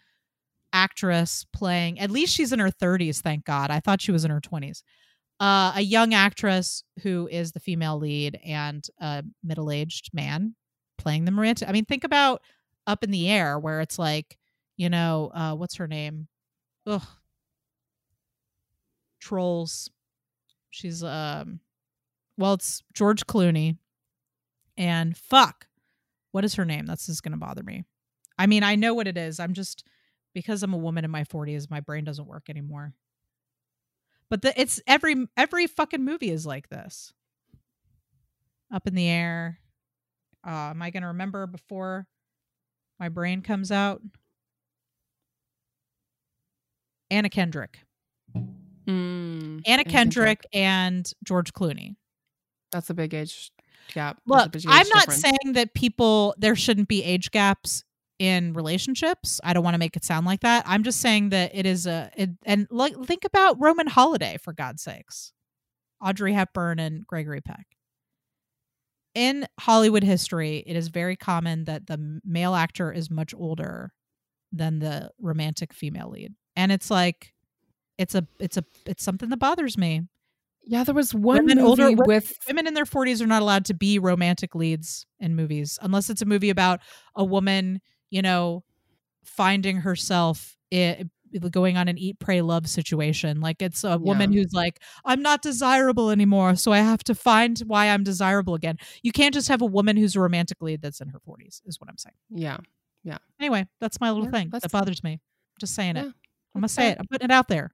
actress playing. At least she's in her 30s, thank God. I thought she was in her 20s. Uh, a young actress who is the female lead and a middle aged man playing the romantic. I mean, think about up in the air where it's like, you know, uh, what's her name? Ugh. Trolls. She's um well, it's George Clooney. And fuck. What is her name? That's just gonna bother me. I mean, I know what it is. I'm just because I'm a woman in my 40s, my brain doesn't work anymore. But the, it's every every fucking movie is like this. Up in the air. Uh, am I gonna remember before my brain comes out? Anna Kendrick. Mm, Anna Kendrick and George Clooney. That's a big age gap. Look, age I'm not difference. saying that people there shouldn't be age gaps in relationships. I don't want to make it sound like that. I'm just saying that it is a it, and like think about Roman Holiday for God's sakes. Audrey Hepburn and Gregory Peck. In Hollywood history, it is very common that the male actor is much older than the romantic female lead. And it's like it's a it's a it's something that bothers me. Yeah, there was one Women movie older- with Women in their 40s are not allowed to be romantic leads in movies unless it's a movie about a woman, you know, finding herself i going on an eat pray love situation. Like it's a woman Yeah. who's like i'm not desirable anymore so i have to find why i'm desirable again. You can't just have a woman who's a romantic lead that's in her 40s is what i'm saying. Yeah. Yeah. Anyway that's my little Yeah, thing that bothers me. I'm just saying it. I'm gonna say it. I'm putting it out there.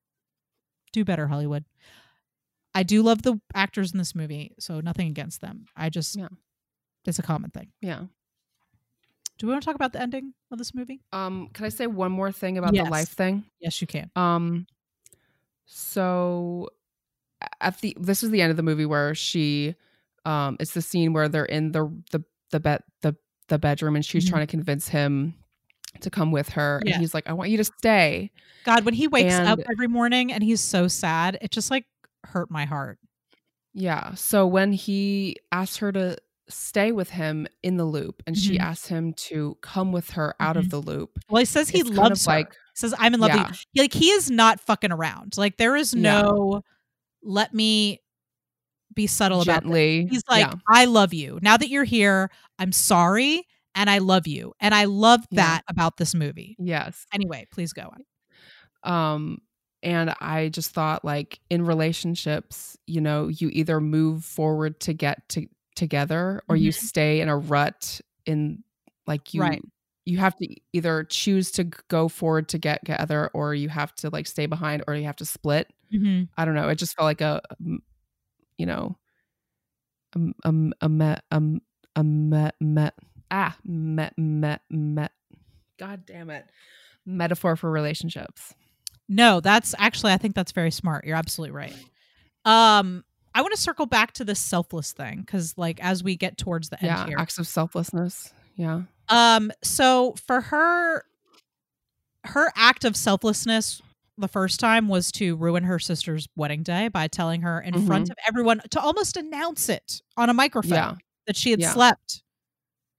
Do better hollywood. I do love the actors in this movie so nothing against them. I just Yeah. it's a common thing. Yeah. Do we want to talk about the ending of this movie Um, can I say one more thing about Yes. the life thing? yes you can Um, so at the this is the end of the movie where she, um, it's the scene where they're in the the the bed the the bedroom and she's Mhm. trying to convince him to come with her, Yeah. and he's like, "I want you to stay." god when he wakes up every morning and he's so sad it just like hurt my heart Yeah. So when he asked her to stay with him in the loop, and she Mhm. asked him to come with her out Mhm. of the loop, well he says he It's kind loves of her. like- He says i'm in love Yeah. with you like he is not fucking around like there is Yeah. no let me be subtle about this. gently, He's like, yeah. I love you. Now that you're here, I'm sorry and I love you. And I love Yeah. that about this movie. yes. Anyway, please go on. Um, and I just thought like in relationships, you know, you either move forward to get to together or you Mhm. stay in a rut in like you Right. you have to either choose to go forward to get together or you have to like stay behind or you have to split. Mm-hmm. I don't know. It just felt like a, um, you know, um, um, a um, a me, me, ah, me, me, me, God damn it, metaphor for relationships. No, that's actually I think that's very smart. You're absolutely right. Um, I want to circle back to this selfless thing because, like, as we get towards the end Yeah, here, acts of selflessness. Yeah, Um, so for her, her act of selflessness the first time was to ruin her sister's wedding day by telling her in front of everyone to almost announce it on a microphone yeah, that she had Yeah. slept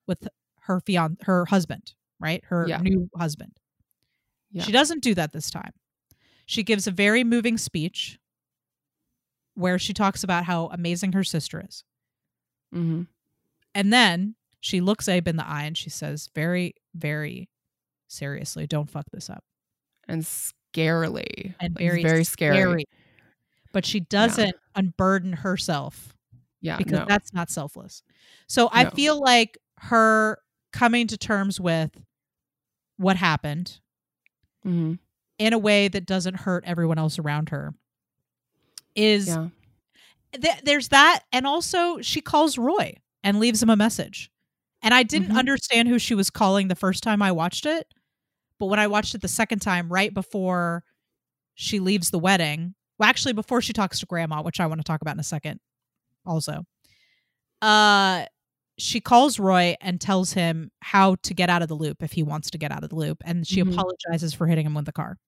with her fian her husband, right? Her Yeah. new husband. Yeah. She doesn't do that this time. She gives a very moving speech where she talks about how amazing her sister is. hmm And then she looks Abe in the eye and she says, very, very seriously, don't fuck this up. and scarily, And Like, very, very scary. But she doesn't unburden herself Yeah, because no. that's not selfless. So I No. feel like her coming to terms with what happened Mhm. in a way that doesn't hurt everyone else around her is yeah, th- there's that and also she calls roy and leaves him a message and i didn't Mhm. understand who she was calling the first time i watched it but when i watched it the second time right before she leaves the wedding well actually before she talks to grandma which i want to talk about in a second also uh she calls roy and tells him how to get out of the loop if he wants to get out of the loop and she Mhm. apologizes for hitting him with the car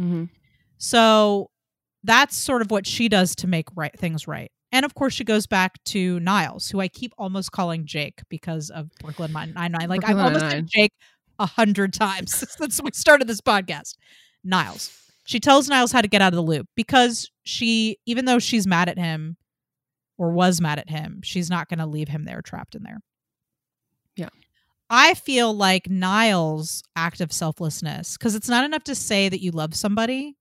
Mm-hmm. so that's sort of what she does to make right things right. And of course, she goes back to Niles, who I keep almost calling Jake because of Brooklyn Nine Nine. Like Brooklyn I've almost said Jake a hundred times since we started this podcast. Niles. She tells Niles how to get out of the loop because she, even though she's mad at him or was mad at him, she's not going to leave him there trapped in there. Yeah. I feel like Niles' act of selflessness, because it's not enough to say that you love somebody.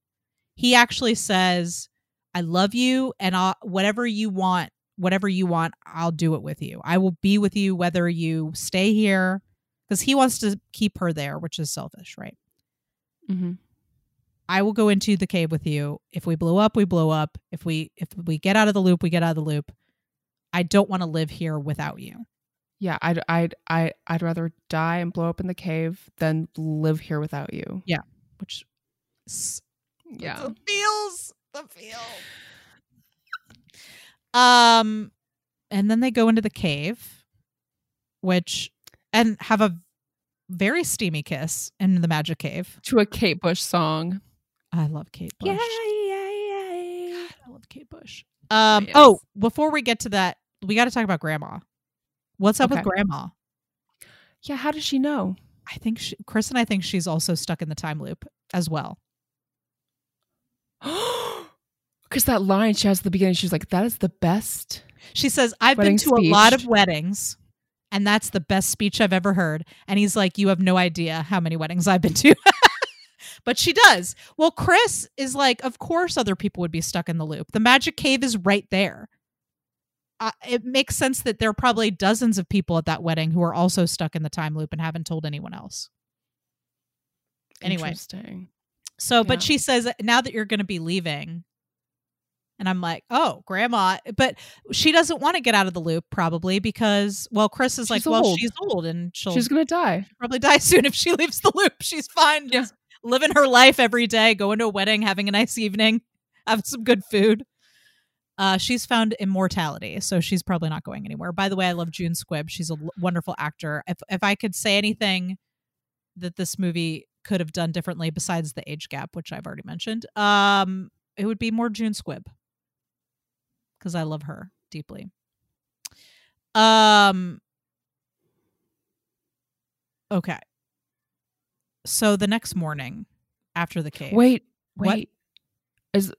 He actually says, I love you, and I'll, whatever you want, whatever you want, I'll do it with you. I will be with you whether you stay here, because he wants to keep her there, which is selfish, right? Mm-hmm. I will go into the cave with you. If we blow up, we blow up. If we if we get out of the loop, we get out of the loop. I don't want to live here without you. Yeah, I'd I'd I I'd rather die and blow up in the cave than live here without you. Yeah, which Yeah. the feels the feel. Um, and then they go into the cave, which and have a very steamy kiss in the magic cave. To a Kate Bush song. I love Kate Bush. yeah, yeah. I love Kate Bush. Um. Yes. Oh, before we get to that, we got to talk about Grandma. What's up Okay. with Grandma? Yeah, how does she know? I think she, Chris and I think she's also stuck in the time loop as well. Because that line she has at the beginning, she's like, that is the best. She says, "I've been to a lot of weddings, and that's the best speech I've ever heard." And he's like, "You have no idea how many weddings I've been to." but she does. Well, Chris is like, "Of course, other people would be stuck in the loop. The magic cave is right there." Uh, it makes sense that there are probably dozens of people at that wedding who are also stuck in the time loop and haven't told anyone else. Anyway. So, but she says, now that you're going to be leaving. And I'm like, oh, grandma. But she doesn't want to get out of the loop probably because, well, Chris is like, She's well, she's old and she'll She's gonna die. probably die soon if she leaves the loop. She's fine. Yeah. Just living her life every day, going to a wedding, having a nice evening, having some good food. Uh, she's found immortality, so she's probably not going anywhere. By the way, I love June Squibb. She's a l- wonderful actor. If if I could say anything that this movie could have done differently besides the age gap, which I've already mentioned, um, it would be more June Squibb because I love her deeply. Um. Okay. So the next morning, after the cave, Wait, What? wait. Is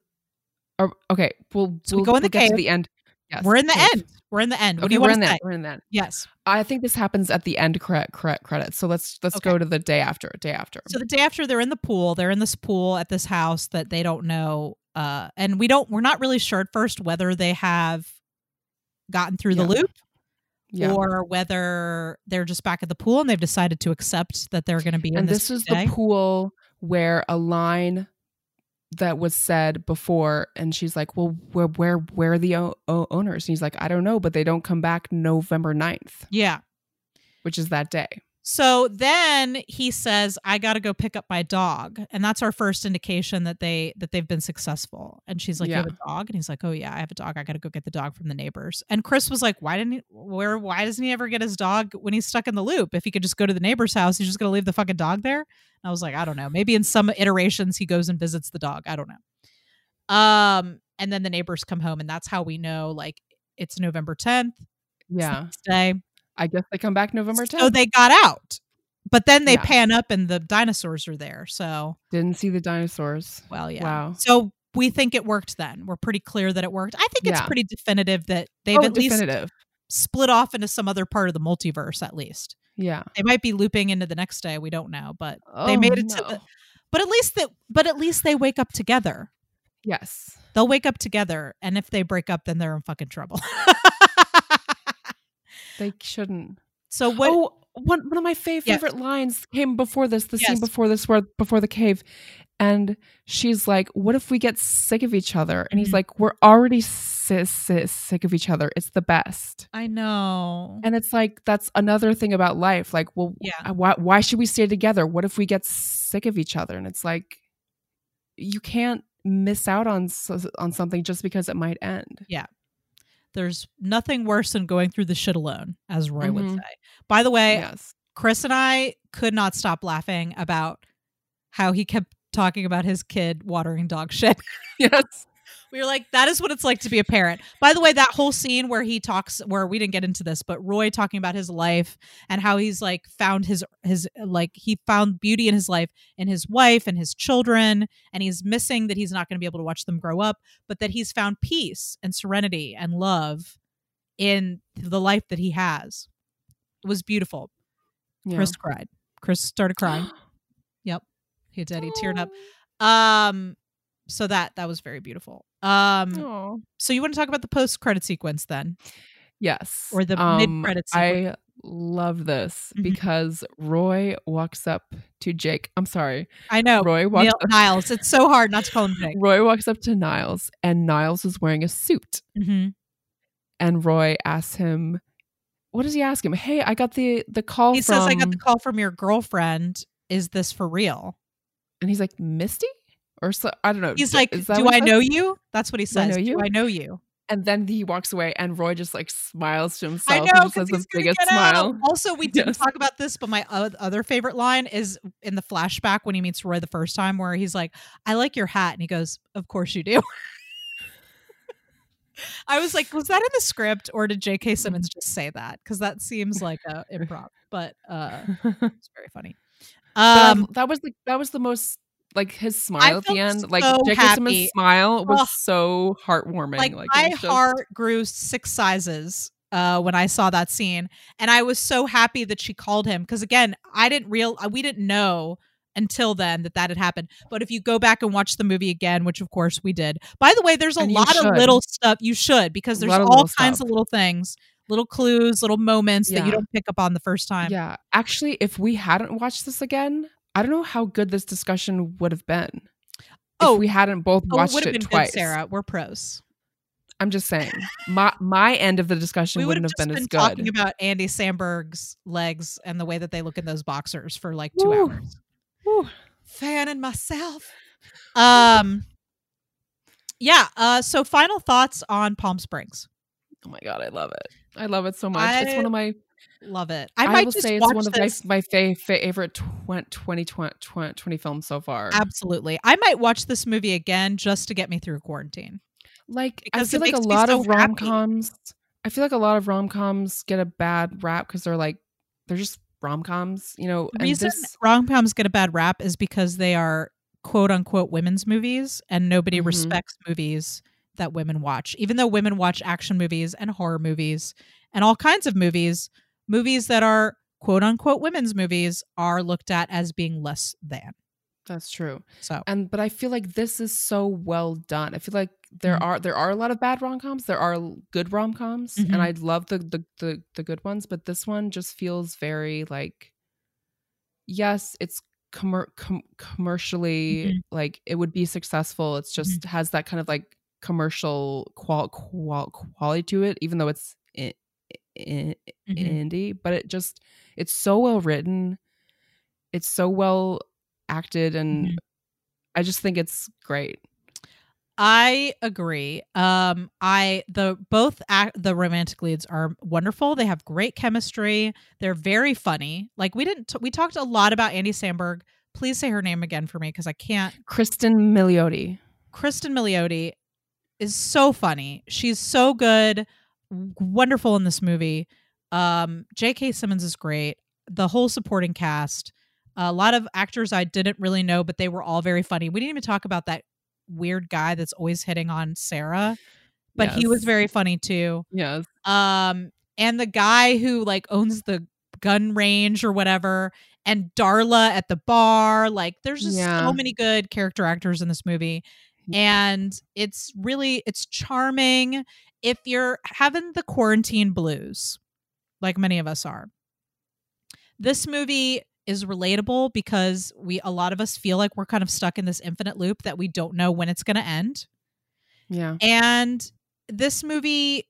or, okay. We'll, So we we'll, go in the we'll get to the end. Yes, we're in the end. We're in the end. What do you we're want in to that. say? We're in that. Yes. I think this happens at the end credit credit credits. So let's let's Okay. go to the day after. Day after. So the day after they're in the pool, they're in this pool at this house that they don't know uh and we don't we're not really sure at first whether they have gotten through the loop yeah. or whether they're just back at the pool and they've decided to accept that they're going to be in and this, this is day. the pool where a line that was said before and she's like well where where where are the o- o- owners? And he's like i don't know but they don't come back november 9th Yeah. which is that day So then he says, "I got to go pick up my dog," and that's our first indication that they that they've been successful. And she's like, "You have a dog?" And he's like, "Oh yeah, I have a dog. I got to go get the dog from the neighbors." And Chris was like, "Why didn't he? Where? Why doesn't he ever get his dog when he's stuck in the loop? If he could just go to the neighbor's house, he's just gonna leave the fucking dog there." And I was like, "I don't know. Maybe in some iterations he goes and visits the dog. I don't know." Um, and then the neighbors come home, and that's how we know like it's November tenth. yeah Day. I guess they come back november 10th So they got out. But then they Yeah. pan up and the dinosaurs are there. So, didn't see the dinosaurs well, yeah. Wow. So we think it worked then. We're pretty clear that it worked. I think it's Yeah. pretty definitive that they've oh, at least split off into some other part of the multiverse, at least. yeah They might be looping into the next day. We don't know. But they Oh, made it to the but at least that but at least they wake up together. yes They'll wake up together. And if they break up, then they're in fucking trouble. they shouldn't. So what oh one, one of my fav- Yeah. favorite lines came before this the Yes. scene before this where before the cave and she's like what if we get sick of each other? And he's like we're already si- si- sick of each other. It's the best. I know. and it's like that's another thing about life like well Yeah. uh, why, why should we stay together? What if we get sick of each other? And it's like you can't miss out on on something just because it might end There's nothing worse than going through the shit alone, as Roy would Mhm. say. By the way, yes Chris and I could not stop laughing about how he kept talking about his kid watering dog shit. yes We were like, that is what it's like to be a parent. By the way, that whole scene where he talks, where we didn't get into this, but Roy talking about his life and how he's like found his, his, like, he found beauty in his life and his wife and his children. And he's missing that he's not going to be able to watch them grow up, but that he's found peace and serenity and love in the life that he has. It was beautiful. Yeah. Chris cried. Chris started crying. yep, he did. He teared up. Um, so that that was very beautiful. Um, Aw. so you want to talk about the post credit sequence then, Yes. or the Um, mid credit sequence? I love this Mhm. because Roy walks up to Jake. I'm sorry. I, know. Roy walks Neil, Niles. It's so hard not to call him Jake. Roy walks up to Niles and Niles is wearing a suit. hmm And Roy asks him, what does he ask him? Hey, I got the the call from He from says, "I got the call from your girlfriend. Is this for real?" and he's like, Misty? Or so I don't know. He's like, "Do I know says? you?" That's what he Do I know you? Do I know you? And then he walks away and Roy just like smiles to himself I and know just because has he's the biggest smile. out. Also, we didn't Yes. talk about this, but my other favorite line is in the flashback when he meets Roy the first time, where he's like, "I like your hat," and he goes, "Of course you do." I was like, was that in the script, or did J.K. Simmons just say that? Because that seems like a improv, but uh, it's very funny. Um, that was the that was the most like his smile at the end. Like so happy. Simmons' smile was Ugh. so heartwarming. like, Like, my just- heart grew six sizes uh when i saw that scene and i was so happy that she called him because again i didn't real uh, we didn't know until then that that had happened but if you go back and watch the movie again which of course we did by the way there's a And lot of little stuff you should because there's lot of all kinds stuff. of little things little clues little moments that you don't pick up on the first time Yeah, actually, if we hadn't watched this again, I don't know how good this discussion would have been. Oh. if we hadn't both oh, it watched would it been twice. good sarah we're pros I'm just saying, my my end of the discussion we wouldn't have been, been as talking good. about andy samberg's legs and the way that they look in those boxers for like two Woo. hours Whew. fanning myself. Um yeah, uh so final thoughts on Palm Springs. Oh my god, I love it. I love it so much. it's one of my. Love it. I, I, might say it's watch one of this. my my fa- favorite 20, 20, 20, 20 films so far. Absolutely. I might watch this movie again just to get me through quarantine. like I feel like a lot so of rom coms. I feel like a lot of rom coms get a bad rap because they're like they're just rom coms, you know. The reason this, rom coms get a bad rap is because they are quote unquote women's movies and nobody Mhm. respects movies that women watch. Even though women watch action movies and horror movies and all kinds of movies, movies that are quote unquote women's movies are looked at as being less than. that's true. So And but I feel like this is so well done. I feel like there Mhm. are there are a lot of bad rom coms. There are good rom coms, Mhm. and I love the, the the the good ones. But this one just feels very like, yes, it's commer- com- commercially Mhm. like it would be successful. It's just has that kind of like commercial qual- qual- quality to it, even though it's i- i- Mhm. indie. But it just it's so well written. It's so well acted, and Mhm. I just think it's great. I agree. Um, I the both act, the romantic leads are wonderful. They have great chemistry. They're very funny. Like we didn't t- we talked a lot about Andy Samberg. Please say her name again for me because I can't. Kristen Milioti. Kristen Milioti is so funny. She's so good, wonderful in this movie. Um, J.K. Simmons is great. The whole supporting cast, a lot of actors I didn't really know, but they were all very funny. We didn't even talk about that weird guy that's always hitting on Sarah, but he was very funny too. Yes. Um, and the guy who like owns the gun range or whatever, and Darla at the bar. Like, there's just Yeah. so many good character actors in this movie, and it's really it's charming. If you're having the quarantine blues, like many of us are, this movie is relatable because we a lot of us feel like we're kind of stuck in this infinite loop that we don't know when it's going to end. Yeah. And this movie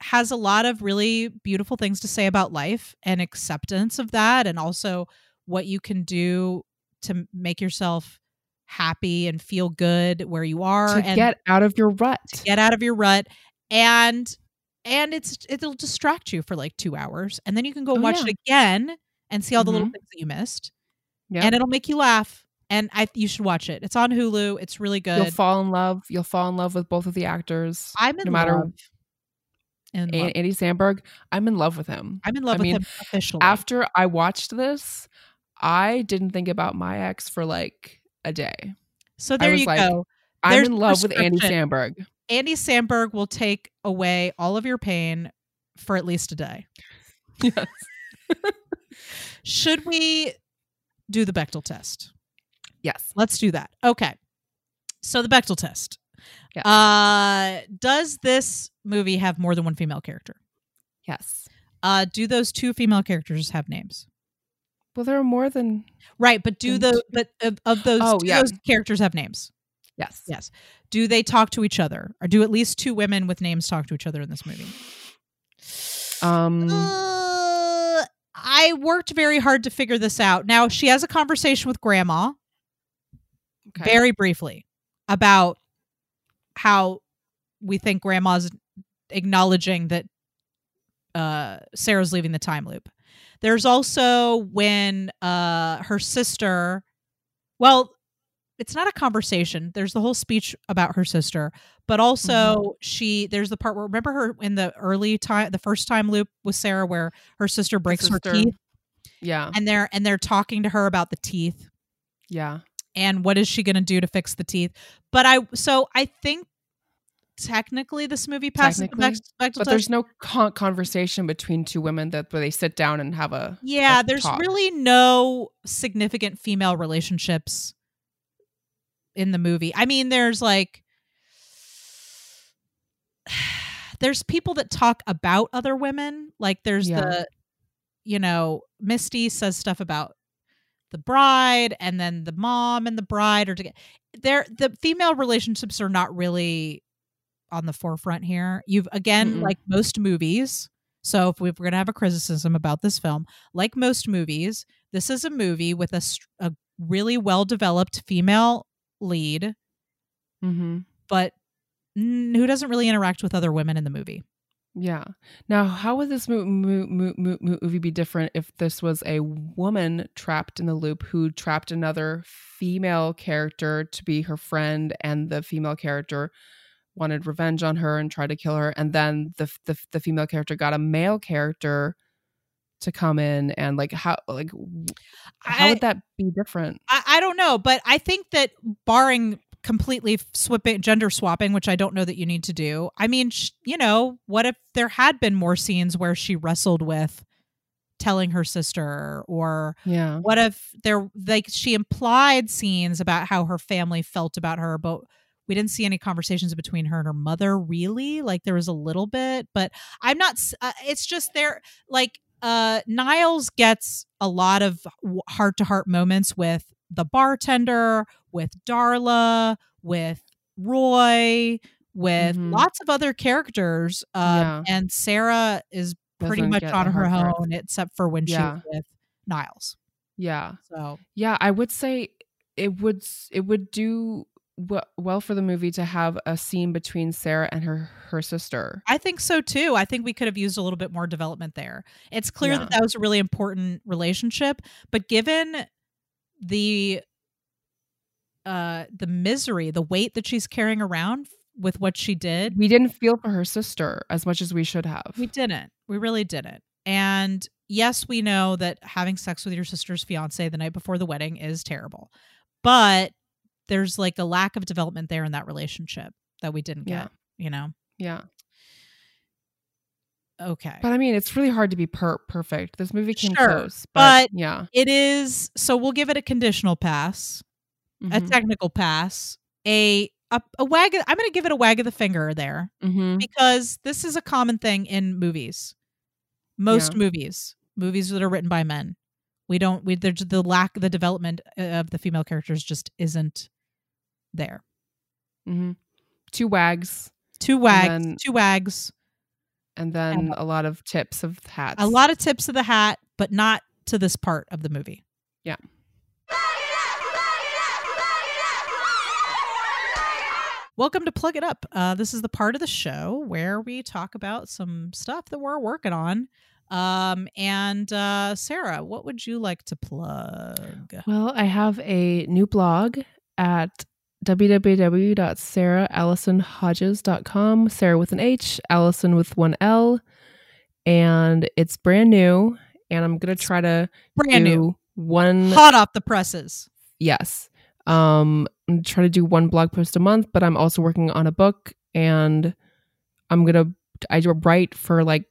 has a lot of really beautiful things to say about life and acceptance of that, and also what you can do to make yourself happy and feel good where you are To and get out of your rut. get out of your rut and and it's it'll distract you for like two hours and then you can go Oh, watch yeah. it again and see all the little Mhm. things that you missed Yep. and it'll make you laugh and i you should watch it it's on hulu it's really good You'll fall in love. You'll fall in love with both of the actors. i'm in no matter love. In love. Andy Samberg, I'm in love with him. I'm in love I with mean, him officially. After I watched this, I didn't think about my ex for like a day. so there was you like, go. I'm There's in love with Andy prescription. Samberg. Andy Samberg will take away all of your pain for at least a day. Yes. Should we do the Bechdel test? Yes. Let's do that. Okay. So the Bechdel test. Yes. Uh does this movie have more than one female character? Yes. Uh do those two female characters have names? Well, there are more than Right, but do Than the but of, of those Oh, do yeah. those characters have names? yes. Yes. Do they talk to each other? Or do at least two women with names talk to each other in this movie? Um. Uh, I worked very hard to figure this out. Now she has a conversation with grandma okay. very briefly about how we think grandma's acknowledging that uh, Sarah's leaving the time loop. There's also when uh, her sister, well, it's not a conversation. There's the whole speech about her sister, but also mm-hmm. she. There's the part where remember her in the early time, the first time loop with Sarah, where her sister breaks her sister. teeth, Yeah. and they're and they're talking to her about the teeth Yeah. and what is she going to do to fix the teeth. But I so I think technically this movie passes the But there's no con- conversation between two women that where they sit down and have a yeah, a there's talk. really no significant female relationships in the movie. I mean, there's like there's people that talk about other women. Like there's Yeah. the you know, Misty says stuff about the bride and then the mom and the bride are together. There the female relationships are not really on the forefront here. You've again Mm-mm. like most movies. So if we're going to have a criticism about this film, like most movies, this is a movie with a, a really well developed female lead, Mm-hmm. but who doesn't really interact with other women in the movie. Yeah. Now, how would this mo- mo- mo- movie be different if this was a woman trapped in the loop who trapped another female character to be her friend, and the female character wanted revenge on her and tried to kill her, and then the the, the female character got a male character to come in and like how like how I- would that be different? I, I don't know, but I think that barring completely swapping gender swapping, which I don't know that you need to do. I mean, sh- you know, what if there had been more scenes where she wrestled with telling her sister or Yeah. what if there like she implied scenes about how her family felt about her but we didn't see any conversations between her and her mother really like there was a little bit but i'm not uh, it's just there like uh niles gets a lot of heart to heart moments with the bartender with darla with roy with Mhm. lots of other characters um, Yeah. and sarah is pretty Doesn't much on her own except for when Yeah. she was with niles Yeah. so Yeah, I would say it would it would do well for the movie to have a scene between Sarah and her her sister. I think so too. I think we could have used a little bit more development there. It's clear Yeah. that that was a really important relationship, but given the uh the misery, the weight that she's carrying around with what she did, We didn't feel for her sister as much as we should have. we didn't. We really didn't. And yes, we know that having sex with your sister's fiance the night before the wedding is terrible. But there's like a lack of development there in that relationship that we didn't Yeah. get, you know. yeah, Okay. but I mean, it's really hard to be per- perfect. This movie came Sure, close, but, but yeah, It is so we'll give it a conditional pass, a Mhm. technical pass, a a, a wag. I'm going to give it a wag of the finger there Mhm. because this is a common thing in movies. Most Yeah. movies, movies that are written by men, we don't. We there's the lack the development uh, of the female characters just isn't there. Mhm. two wags, Two wags, then- two wags, and then a lot of tips of hats. a lot of tips of the hat, but not to this part of the movie. Yeah. Welcome to Plug It Up. Uh, this is the part of the show where we talk about some stuff that we're working on. Um, and uh, Sarah, what would you like to plug? Well, I have a new blog at www.sarahalisonhodges.com. Sarah with an H, Alison with one L. And it's brand new. And I'm going to try to Brand new, one. hot off the presses. Yes. Um, I'm trying to do one blog post a month, but I'm also working on a book and I'm going to, I do write for like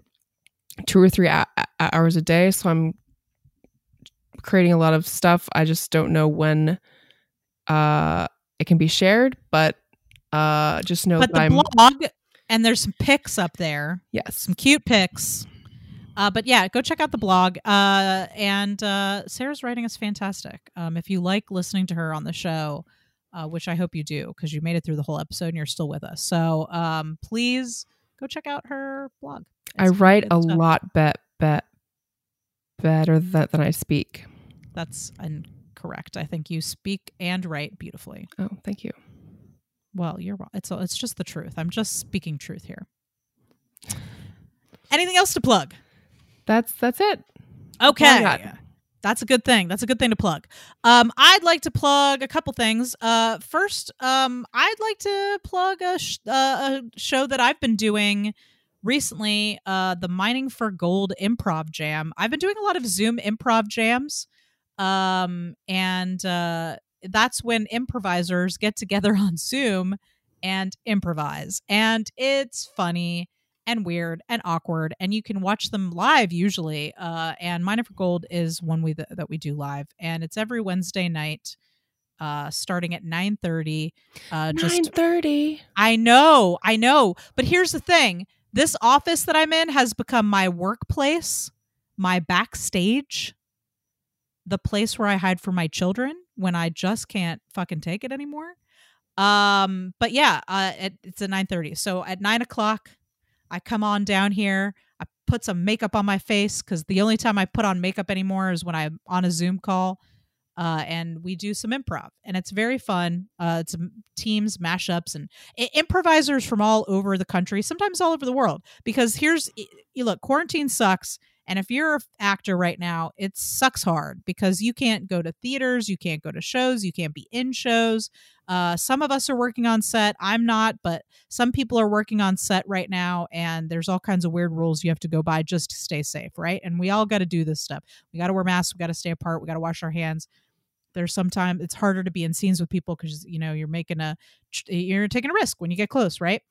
two or three a- hours a day. So I'm creating a lot of stuff. I just don't know when uh it can be shared, but uh just know but that the I'm blog and there's some pics up there yes. some cute pics uh, but yeah go check out the blog uh, and uh, sarah's writing is fantastic um, if you like listening to her on the show uh, which i hope you do because you made it through the whole episode and you're still with us so um, please go check out her blog I write a stuff. lot bet bet better than, than I speak. that's incorrect i think you speak and write beautifully Oh, thank you. well you're wrong it's, it's just the truth i'm just speaking truth here anything else to plug That's that's it. Okay. That's a good thing. That's a good thing to plug. Um, I'd like to plug a couple things. Uh, first, um, I'd like to plug a, sh- uh, a show that I've been doing recently, uh, the Mining for Gold Improv Jam. I've been doing a lot of Zoom improv jams, um, and uh, that's when improvisers get together on Zoom and improvise, and it's funny and weird and awkward and you can watch them live usually uh and mining for gold is one we th- that we do live. And it's every wednesday night uh starting at 9 30 uh just Nine thirty. i know i know. But here's the thing. This office that i'm in has become my workplace my backstage the place where i hide from my children when i just can't fucking take it anymore um but yeah uh it, it's at 9 30 so at 9 o'clock I come on down here. I put some makeup on my face because the only time I put on makeup anymore is when I'm on a Zoom call. Uh, and we do some improv, and it's very fun. Uh, it's teams, mashups, and i- improvisers from all over the country, sometimes all over the world. Because here's, you look, quarantine sucks, and if you're an actor right now, it sucks hard because you can't go to theaters, you can't go to shows, you can't be in shows. Uh, some of us are working on set. I'm not, but some people are working on set right now and there's all kinds of weird rules you have to go by just to stay safe right and we all got to do this stuff we got to wear masks we got to stay apart we got to wash our hands there's sometimes it's harder to be in scenes with people because you know you're making a you're taking a risk when you get close right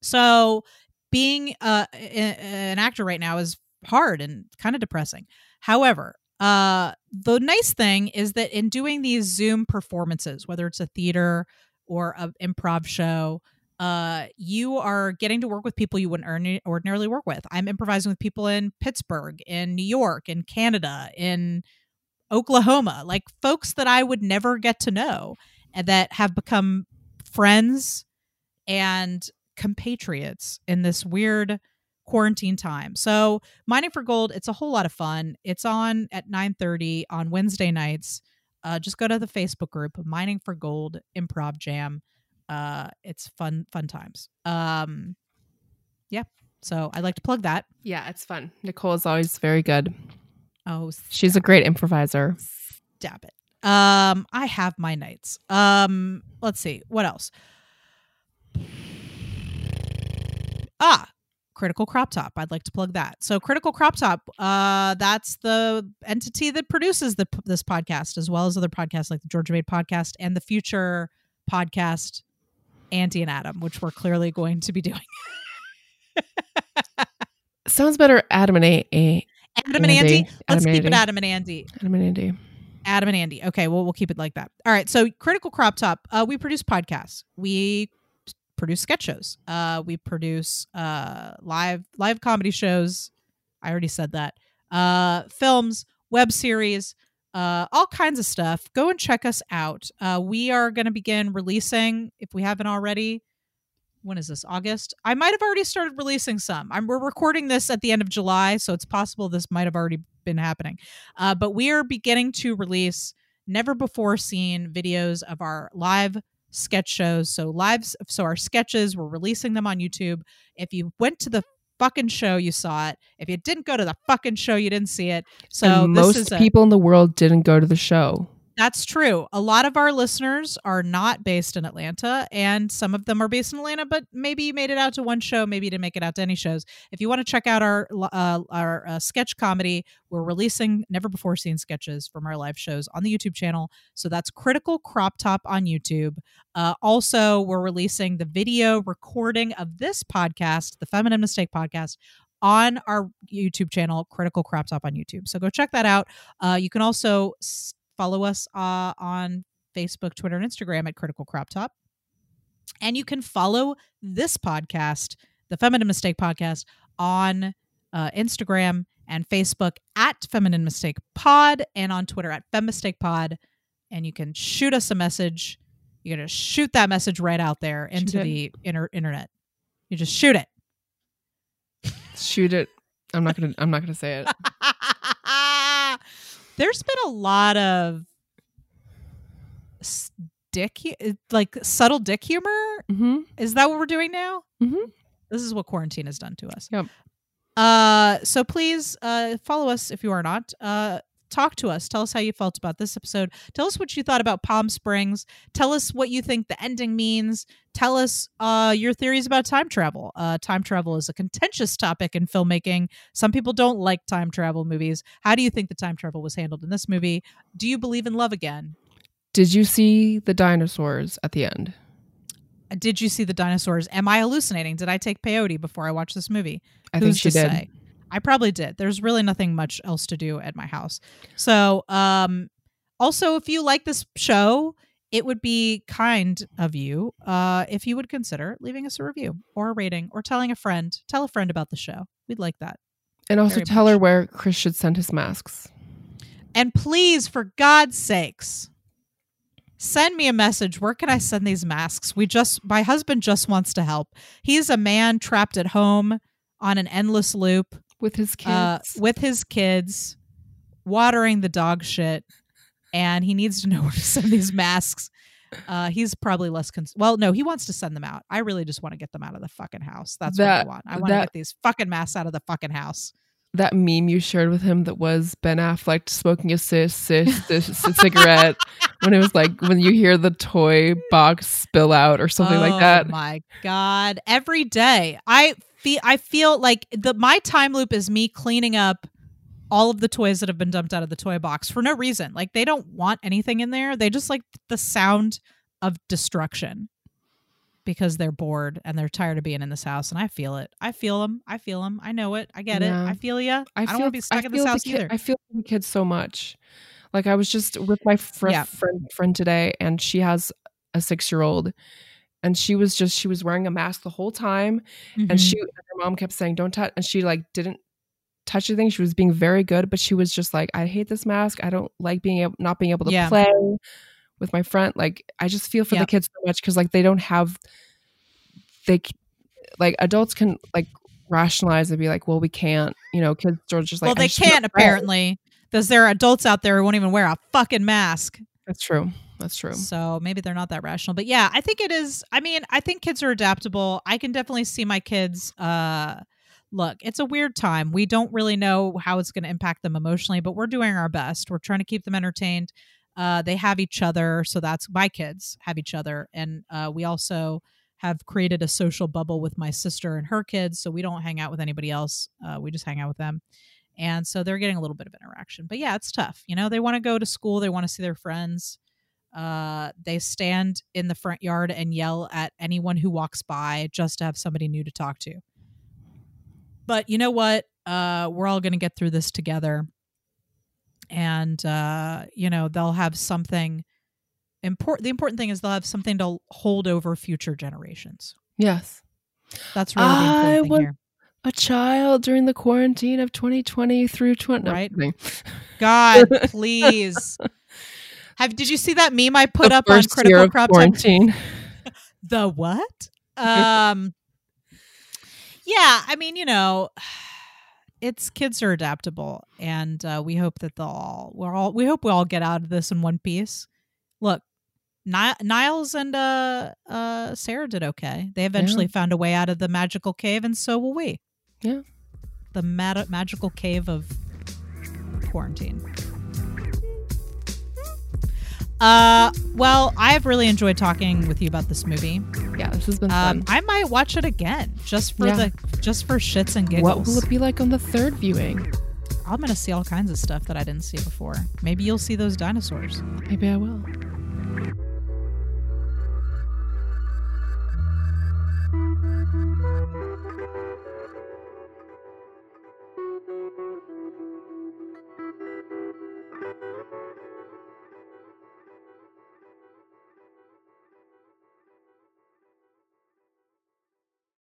so being uh, an actor right now is hard and kind of depressing however uh the nice thing is that in doing these zoom performances whether it's a theater or an improv show uh, you are getting to work with people you wouldn't ordinarily work with. I'm improvising with people in Pittsburgh, in New York, in Canada, in Oklahoma, like folks that I would never get to know and that have become friends and compatriots in this weird quarantine time. So, Mining for Gold, it's a whole lot of fun. It's on at 9:30 on Wednesday nights. Uh, just go to the Facebook group Mining for Gold Improv Jam uh it's fun fun times um yeah so i'd like to plug that Yeah, it's fun. Nicole is always very good. oh She's a great improviser. stop it um i have my nights um let's see what else ah critical crop top i'd like to plug that so critical crop top uh that's the entity that produces the this podcast as well as other podcasts like the georgia made podcast and the future podcast Andy and Adam, which we're clearly going to be doing. Sounds better. Adam and A. A Adam and Andy. Andy. Let's Adam keep it Andy. Adam and Andy. Adam and Andy. Adam and Andy. Okay, well, we'll keep it like that. All right. So, Critical Crop Top, uh, we produce podcasts. We produce sketch shows. Uh, we produce uh, live live comedy shows. I already said that. Uh, films, web series, uh, all kinds of stuff. Go and check us out. Uh, we are going to begin releasing, if we haven't already. When is this? August? I might have already started releasing some. I'm, we're recording this at the end of July, so it's possible this might have already been happening. Uh, but we are beginning to release never before seen videos of our live sketch shows. So lives, so our sketches, we're releasing them on YouTube. If you went to the fucking show, you saw it. If you didn't go to the fucking show, you didn't see it. So most a, people in the world didn't go to the show. That's true. A lot of our listeners are not based in Atlanta, and some of them are based in Atlanta, but maybe you made it out to one show, maybe you didn't make it out to any shows. If you want to check out our uh, our uh, sketch comedy, we're releasing never before seen sketches from our live shows on the YouTube channel. So that's Critical Crop Top on YouTube. Uh, also, we're releasing the video recording of this podcast, the Feminine Mistake podcast, on our YouTube channel, Critical Crop Top on YouTube. So go check that out. Uh, you can also follow us uh, on Facebook, Twitter, and Instagram at Critical Crop Top. And you can follow this podcast, the Feminine Mistake Podcast, on uh, Instagram and Facebook at Feminine Mistake Pod and on Twitter at Mistake Pod. And you can shoot us a message. You're going to shoot that message right out there into the inter- internet. You just shoot it. Shoot it. I'm not gonna. I'm not gonna say it. There's been a lot of dick, like subtle dick humor. hmm Is that what we're doing now? Mhm. This is what quarantine has done to us. Yep. Uh, so please uh, follow us if you are not. Uh, talk to us. Tell us how you felt about this episode. Tell us what you thought about Palm Springs. Tell us what you think the ending means. Tell us uh, your theories about time travel. Uh, time travel is a contentious topic in filmmaking. Some people don't like time travel movies. How do you think the time travel was handled in this movie? Do you believe in love again? Did you see the dinosaurs at the end? Did you see the dinosaurs? Am I hallucinating? Did I take peyote before I watched this movie? I Who's think she did. say? I probably did. There's really nothing much else to do at my house. So, um, also, if you like this show, it would be kind of you uh, if you would consider leaving us a review or a rating or telling a friend. Tell a friend about the show. We'd like that. And also tell much. her where Chris should send his masks. And please, for God's sakes, send me a message. Where can I send these masks? We just, my husband just wants to help. He's a man trapped at home on an endless loop with his kids. uh, with his kids, watering the dog shit, and he needs to know where to send these masks. Uh, he's probably less cons- well. No, he wants to send them out. I really just want to get them out of the fucking house. That's what I want. I want to get these fucking masks out of the fucking house. that meme you shared with him that was Ben Affleck smoking a cis, cis, cis, cis cigarette when it was like when you hear the toy box spill out or something like that. Oh my god! Every day, I feel I feel like the my time loop is me cleaning up all of the toys that have been dumped out of the toy box for no reason. Like they don't want anything in there. They just like the sound of destruction because they're bored and they're tired of being in this house. And I feel it. I feel them. I feel them. I know it. I get Yeah. it. I feel you. I, I, don't feel, want to be stuck I in this house kid- either. I feel the kids so much. Like I was just with my fr- Yeah. friend friend today, and she has a six year old, and she was just she was wearing a mask the whole time, and Mhm. she and her mom kept saying don't touch, and she like didn't touch anything. She was being very good, but she was just like I hate this mask. I don't like being able not being able to Yeah. play with my friend. Like I just feel for Yeah. the kids so much because like they don't have they like adults can like rationalize and be like, well, we can't, you know, kids are just like, well, they can't apparently because there are adults out there who won't even wear a fucking mask. That's true. That's true. So maybe they're not that rational. But yeah, I think it is. I mean, I think kids are adaptable. I can definitely see my kids. Uh, look, it's a weird time. We don't really know how it's going to impact them emotionally, but we're doing our best. We're trying to keep them entertained. Uh, they have each other. So that's my kids have each other. And uh, we also have created a social bubble with my sister and her kids. So we don't hang out with anybody else. Uh, we just hang out with them. And so they're getting a little bit of interaction. But yeah, it's tough. You know, they want to go to school, they want to see their friends. Uh, they stand in the front yard and yell at anyone who walks by just to have somebody new to talk to. But you know what? Uh, we're all going to get through this together. And, uh, you know, they'll have something important. The important thing is they'll have something to hold over future generations. Yes. That's really the I important thing was- here. A child during the quarantine of 2020 through 20. no, Right. God, please. Have did you see that meme I put The up on Critical Crop quarantine. The what? Um Yeah, I mean, you know, it's kids are adaptable and uh, we hope that they'll all we're all we hope we all get out of this in one piece. Look, Ni- Nyles and uh uh Sarah did okay. They eventually found a way out of the magical cave and so will we. Yeah. The mad- magical cave of quarantine. Uh, well, I've really enjoyed talking with you about this movie. Yeah, this has been Um, fun. I might watch it again just for Yeah. the just for shits and giggles. What will it be like on the third viewing? I'm gonna see all kinds of stuff that I didn't see before. Maybe you'll see those dinosaurs. Maybe I will.